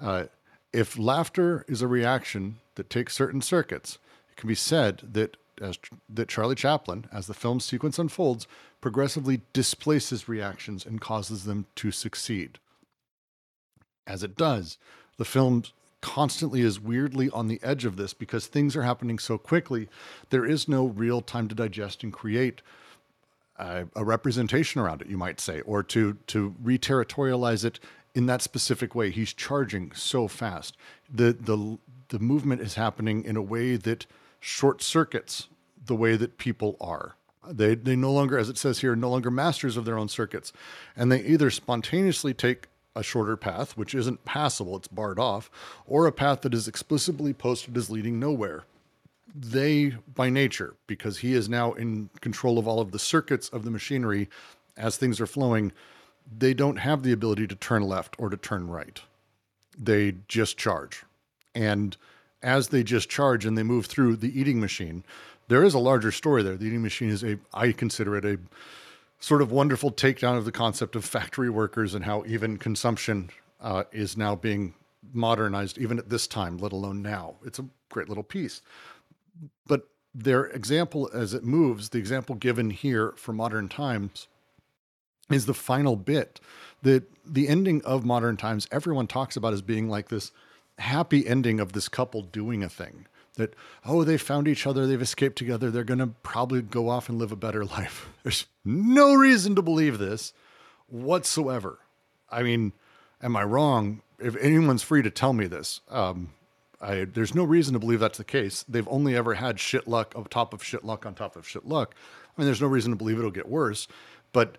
Uh, if laughter is a reaction that takes certain circuits, it can be said that as that Charlie Chaplin, as the film sequence unfolds, progressively displaces reactions and causes them to succeed. As it does, the film constantly is weirdly on the edge of this because things are happening so quickly. There is no real time to digest and create a, a representation around it, you might say, or to to reterritorialize it in that specific way. He's charging so fast. The the the movement is happening in a way that short circuits the way that people are. They, they no longer, as it says here, no longer masters of their own circuits. And they either spontaneously take a shorter path, which isn't passable, it's barred off, or a path that is explicitly posted as leading nowhere. They, by nature, because he is now in control of all of the circuits of the machinery as things are flowing, they don't have the ability to turn left or to turn right. They just charge. And as they just charge and they move through the eating machine, there is a larger story there. The eating machine is a, I consider it a sort of wonderful takedown of the concept of factory workers and how even consumption uh, is now being modernized, even at this time, let alone now. It's a great little piece. But their example as it moves, the example given here for modern times, is the final bit. The the ending of modern times, everyone talks about as being like this happy ending of this couple doing a thing that oh they found each other they've escaped together they're going to probably go off and live a better life. There's no reason to believe this whatsoever. I mean am i wrong? If anyone's free to tell me this um, I, there's no reason to believe that's the case. They've only ever had shit luck on top of shit luck on top of shit luck. I mean there's no reason to believe it'll get worse but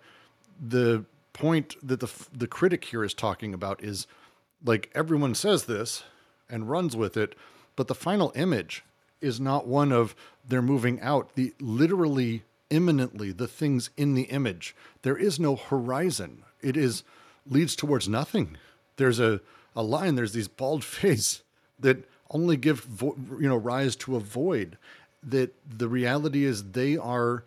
the point that the the critic here is talking about is like everyone says this and runs with it, but the final image is not one of they're moving out. The literally immanently the things in the image. There is no horizon. It is leads towards nothing. There's a a line. There's these bald face that only give vo- you know rise to a void. That the reality is they are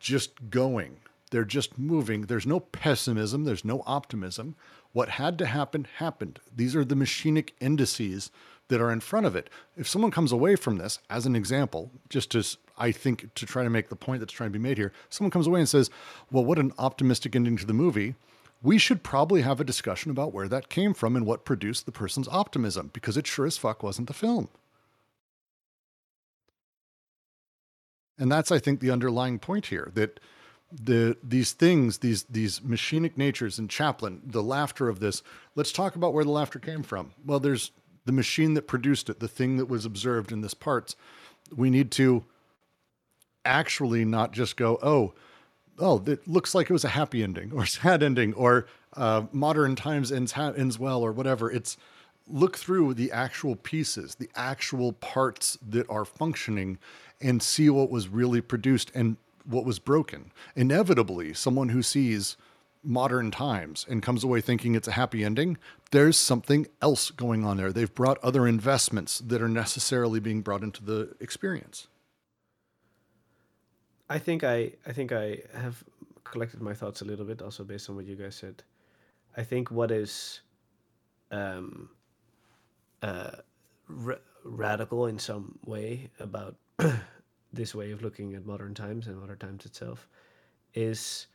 just going. They're just moving. There's no pessimism. There's no optimism. What had to happen happened. These are the machinic indices that are in front of it. If someone comes away from this, as an example, just to, I think, to try to make the point that's trying to be made here, someone comes away and says, well, what an optimistic ending to the movie. We should probably have a discussion about where that came from and what produced the person's optimism, because it sure as fuck wasn't the film. And that's, I think, the underlying point here that the these things, these these machinic natures in Chaplin, the laughter of this. Let's talk about where the laughter came from. Well, there's the machine that produced it, the thing that was observed in this parts. We need to actually not just go, oh, oh, it looks like it was a happy ending or sad ending or uh, modern times ends ha- ends well or whatever. It's look through the actual pieces, the actual parts that are functioning, and see what was really produced and what was broken. Inevitably, someone who sees modern times and comes away thinking it's a happy ending, there's something else going on there. They've brought other investments that are necessarily being brought into the experience. I think I I think I have collected my thoughts a little bit also based on what you guys said. I think what is um, uh, ra- radical in some way about this way of looking at modern times and modern times itself is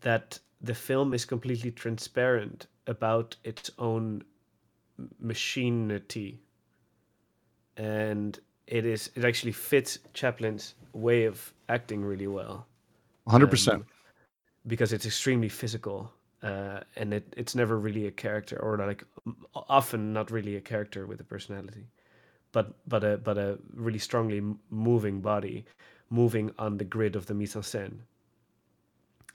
that the film is completely transparent about its own machinity. And it is it actually fits chaplin's way of acting really well. 100%. um, because it's extremely physical uh, and it, it's never really a character or like often not really a character with a personality but but a but a really strongly moving body moving on the grid of the mise en scène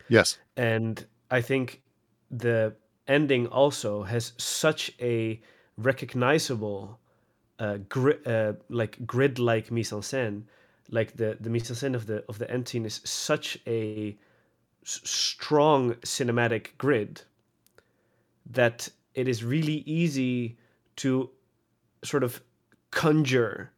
yes. and I think the ending also has such a recognizable uh, gri- uh, like grid-like mise en scène. Like the the mise en scène of the of the end scene is such a s- strong cinematic grid that it is really easy to sort of conjure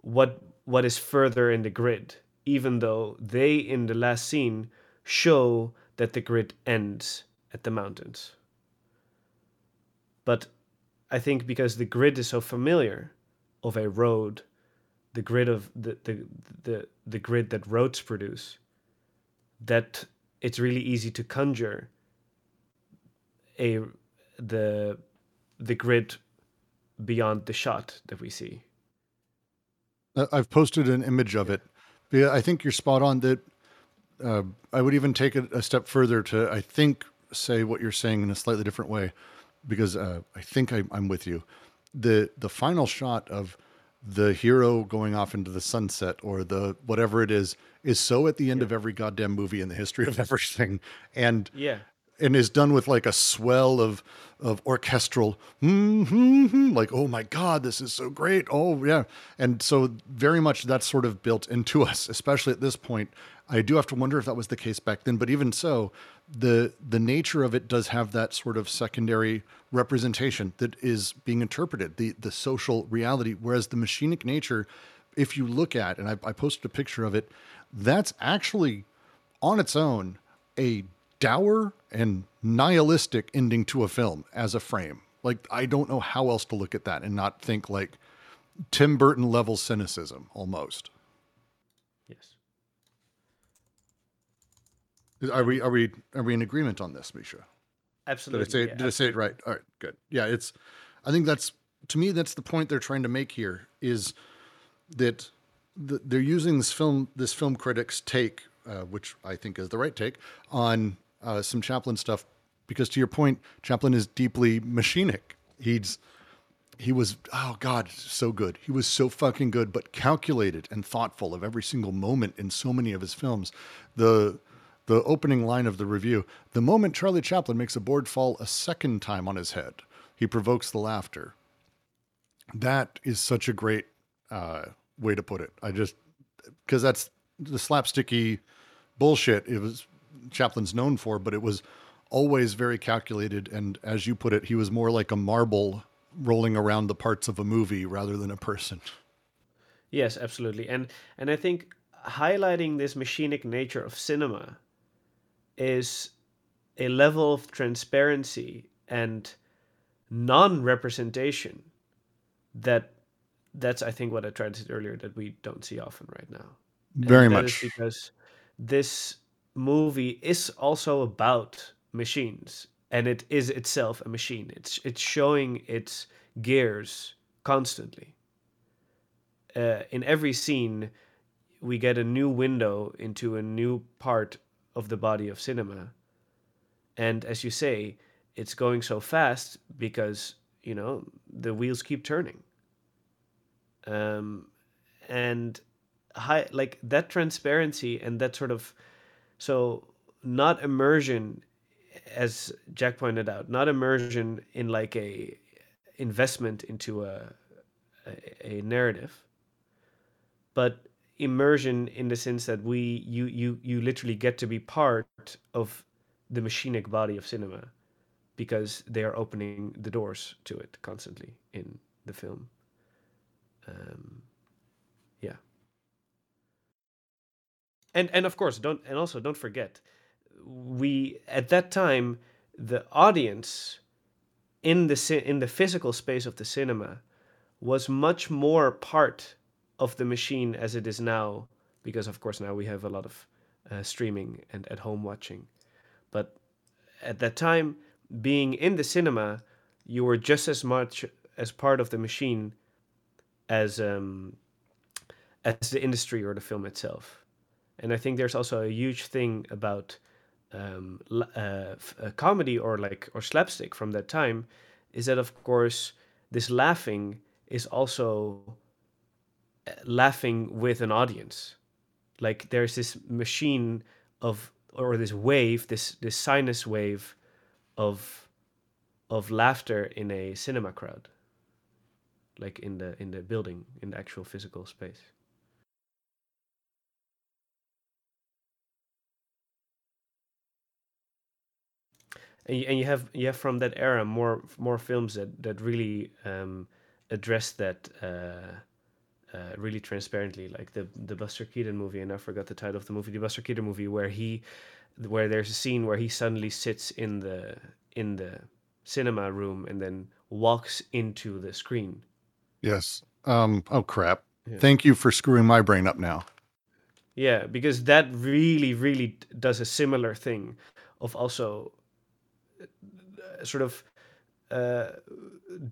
what what is further in the grid even though they in the last scene show that the grid ends at the mountains. But i think because the grid is so familiar of a road the grid of the the the, the grid that roads produce that it's really easy to conjure a the the grid beyond the shot that we see Uh, I've posted an image of it. Yeah, I think you're spot on that. Uh, I would even take it a step further to, I think, say what you're saying in a slightly different way, because uh, I think I, I'm with you. the The final shot of the hero going off into the sunset or the whatever it is is so at the end of every goddamn movie in the history of everything, and yeah and is done with like a swell of of orchestral hmm, hmm, hmm, like oh my god this is so great. Oh yeah. And so very much that's sort of built into us especially at this point. I do have to wonder if that was the case back then but even so the the nature of it does have that sort of secondary representation that is being interpreted the the social reality whereas the machinic nature if you look at and i, I posted a picture of it that's actually on its own a dour and nihilistic ending to a film as a frame. Like I don't know how else to look at that and not think like Tim Burton level cynicism almost. yes Are we are we are we in agreement on this, Misha? Did I absolutely say yeah, did I say it right? All right, good. Yeah, it's I think that's to me that's the point they're trying to make here is that the, they're using this film this film critic's take uh, which I think is the right take on uh, some Chaplin stuff because to your point Chaplin is deeply machinic. He's he was oh god so good. He was so fucking good but calculated and thoughtful of every single moment in so many of his films. The the opening line of the review the moment charlie chaplin makes a board fall a second time on his head he provokes the laughter. That is such a great uh, way to put it. I just because that's the slapsticky bullshit. It was chaplin's known for but it was always very calculated and as you put it he was more like a marble rolling around the parts of a movie rather than a person Yes, absolutely. And and I think highlighting this machinic nature of cinema is a level of transparency and non-representation that that's I think what I tried to say earlier that we don't see often right now. Very much. because this movie is also about machines and it is itself a machine. It's it's showing its gears constantly. Uh, in every scene, we get a new window into a new part of the body of cinema. And as you say, it's going so fast because you know the wheels keep turning. Um, and high like that transparency and that sort of so not immersion as jack pointed out not immersion in like a investment into a a, narrative but immersion in the sense that we you you you literally get to be part of the machinic body of cinema because they are opening the doors to it constantly in the film. Um, and and of course don't and also don't forget we at that time the audience in the in the physical space of the cinema was much more part of the machine as it is now because of course now we have a lot of uh, streaming and at home watching. But at that time being in the cinema you were just as much as part of the machine as um, as the industry or the film itself and I think there's also a huge thing about um, uh, uh, comedy or like or slapstick from that time is that of course this laughing is also uh, laughing with an audience. Like there's this machine of or this wave this this sinus wave of of laughter in a cinema crowd like in the in the building in the actual physical space and you, and you have you have from that era more more films that that really um, address that uh, uh, really transparently, like the the Buster Keaton movie, and I forgot the title of the movie, the Buster Keaton movie, where he where there's a scene where he suddenly sits in the in the cinema room and then walks into the screen. Yes. Um, oh, crap. Yeah. Thank you for screwing my brain up now. Yeah, because that really, really does a similar thing of also sort of uh,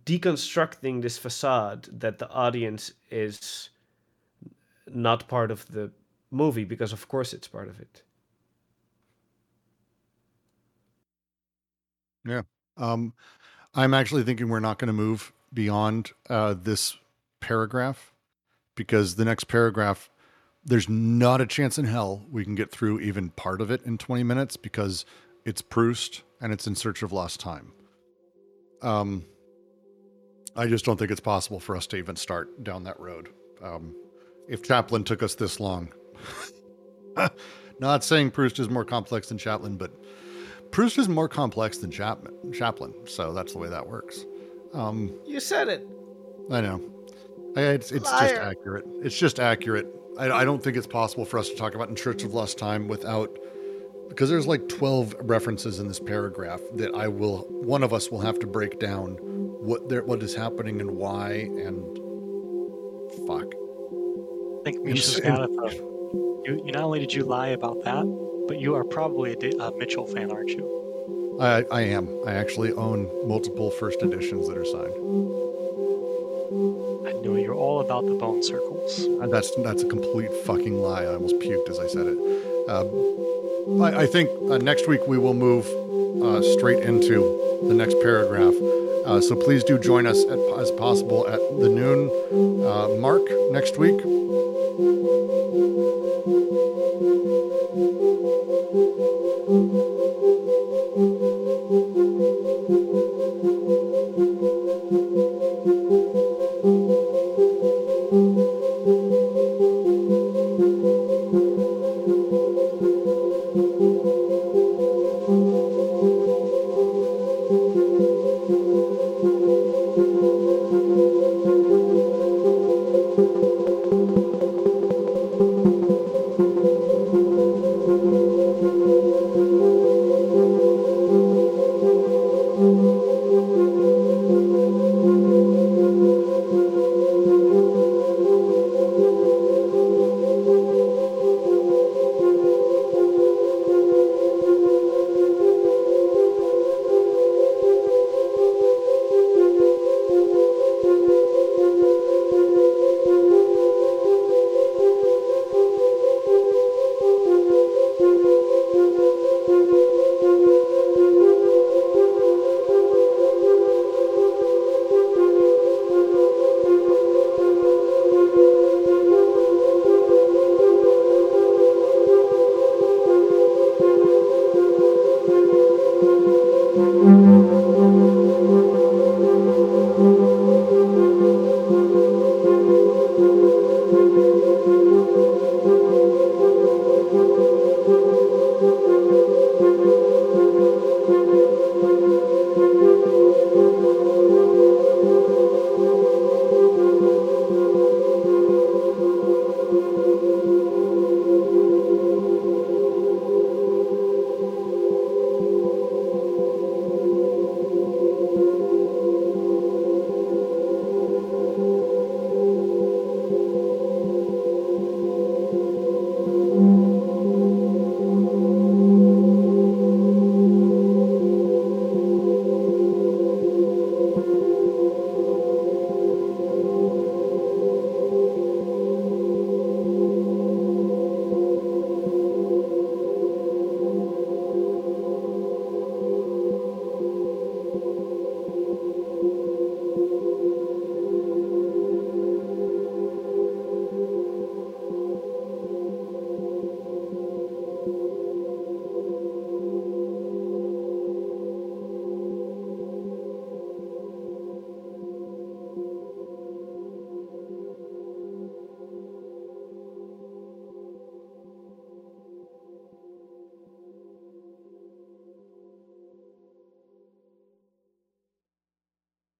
deconstructing this facade that the audience is not part of the movie, because of course it's part of it. Yeah. Um, I'm actually thinking we're not going to move beyond uh, this paragraph because the next paragraph, there's not a chance in hell we can get through even part of it in 20 minutes because it's Proust and it's in search of lost time. Um, I just don't think it's possible for us to even start down that road. Um, if Chaplin took us this long, not saying Proust is more complex than Chaplin, but Proust is more complex than Chapman, Chaplin, so that's the way that works. Um, You said it. I know. I, it's it's just accurate. It's just accurate. I, I don't think it's possible for us to talk about In Search of Lost Time without because there's like 12 references in this paragraph that I will one of us will have to break down what there what is happening and why and fuck. I think In- Misha's in- got it. You, you not only did you lie about that, but you are probably a, Mitchell fan, aren't you? I I am. I actually own multiple first editions that are signed. I know you're all about the bone circles. Uh, That's that's a complete fucking lie. I almost puked as I said it. Um, I, I think uh, next week we will move uh, straight into the next paragraph. Uh, so please do join us at, as possible at the noon uh, mark next week.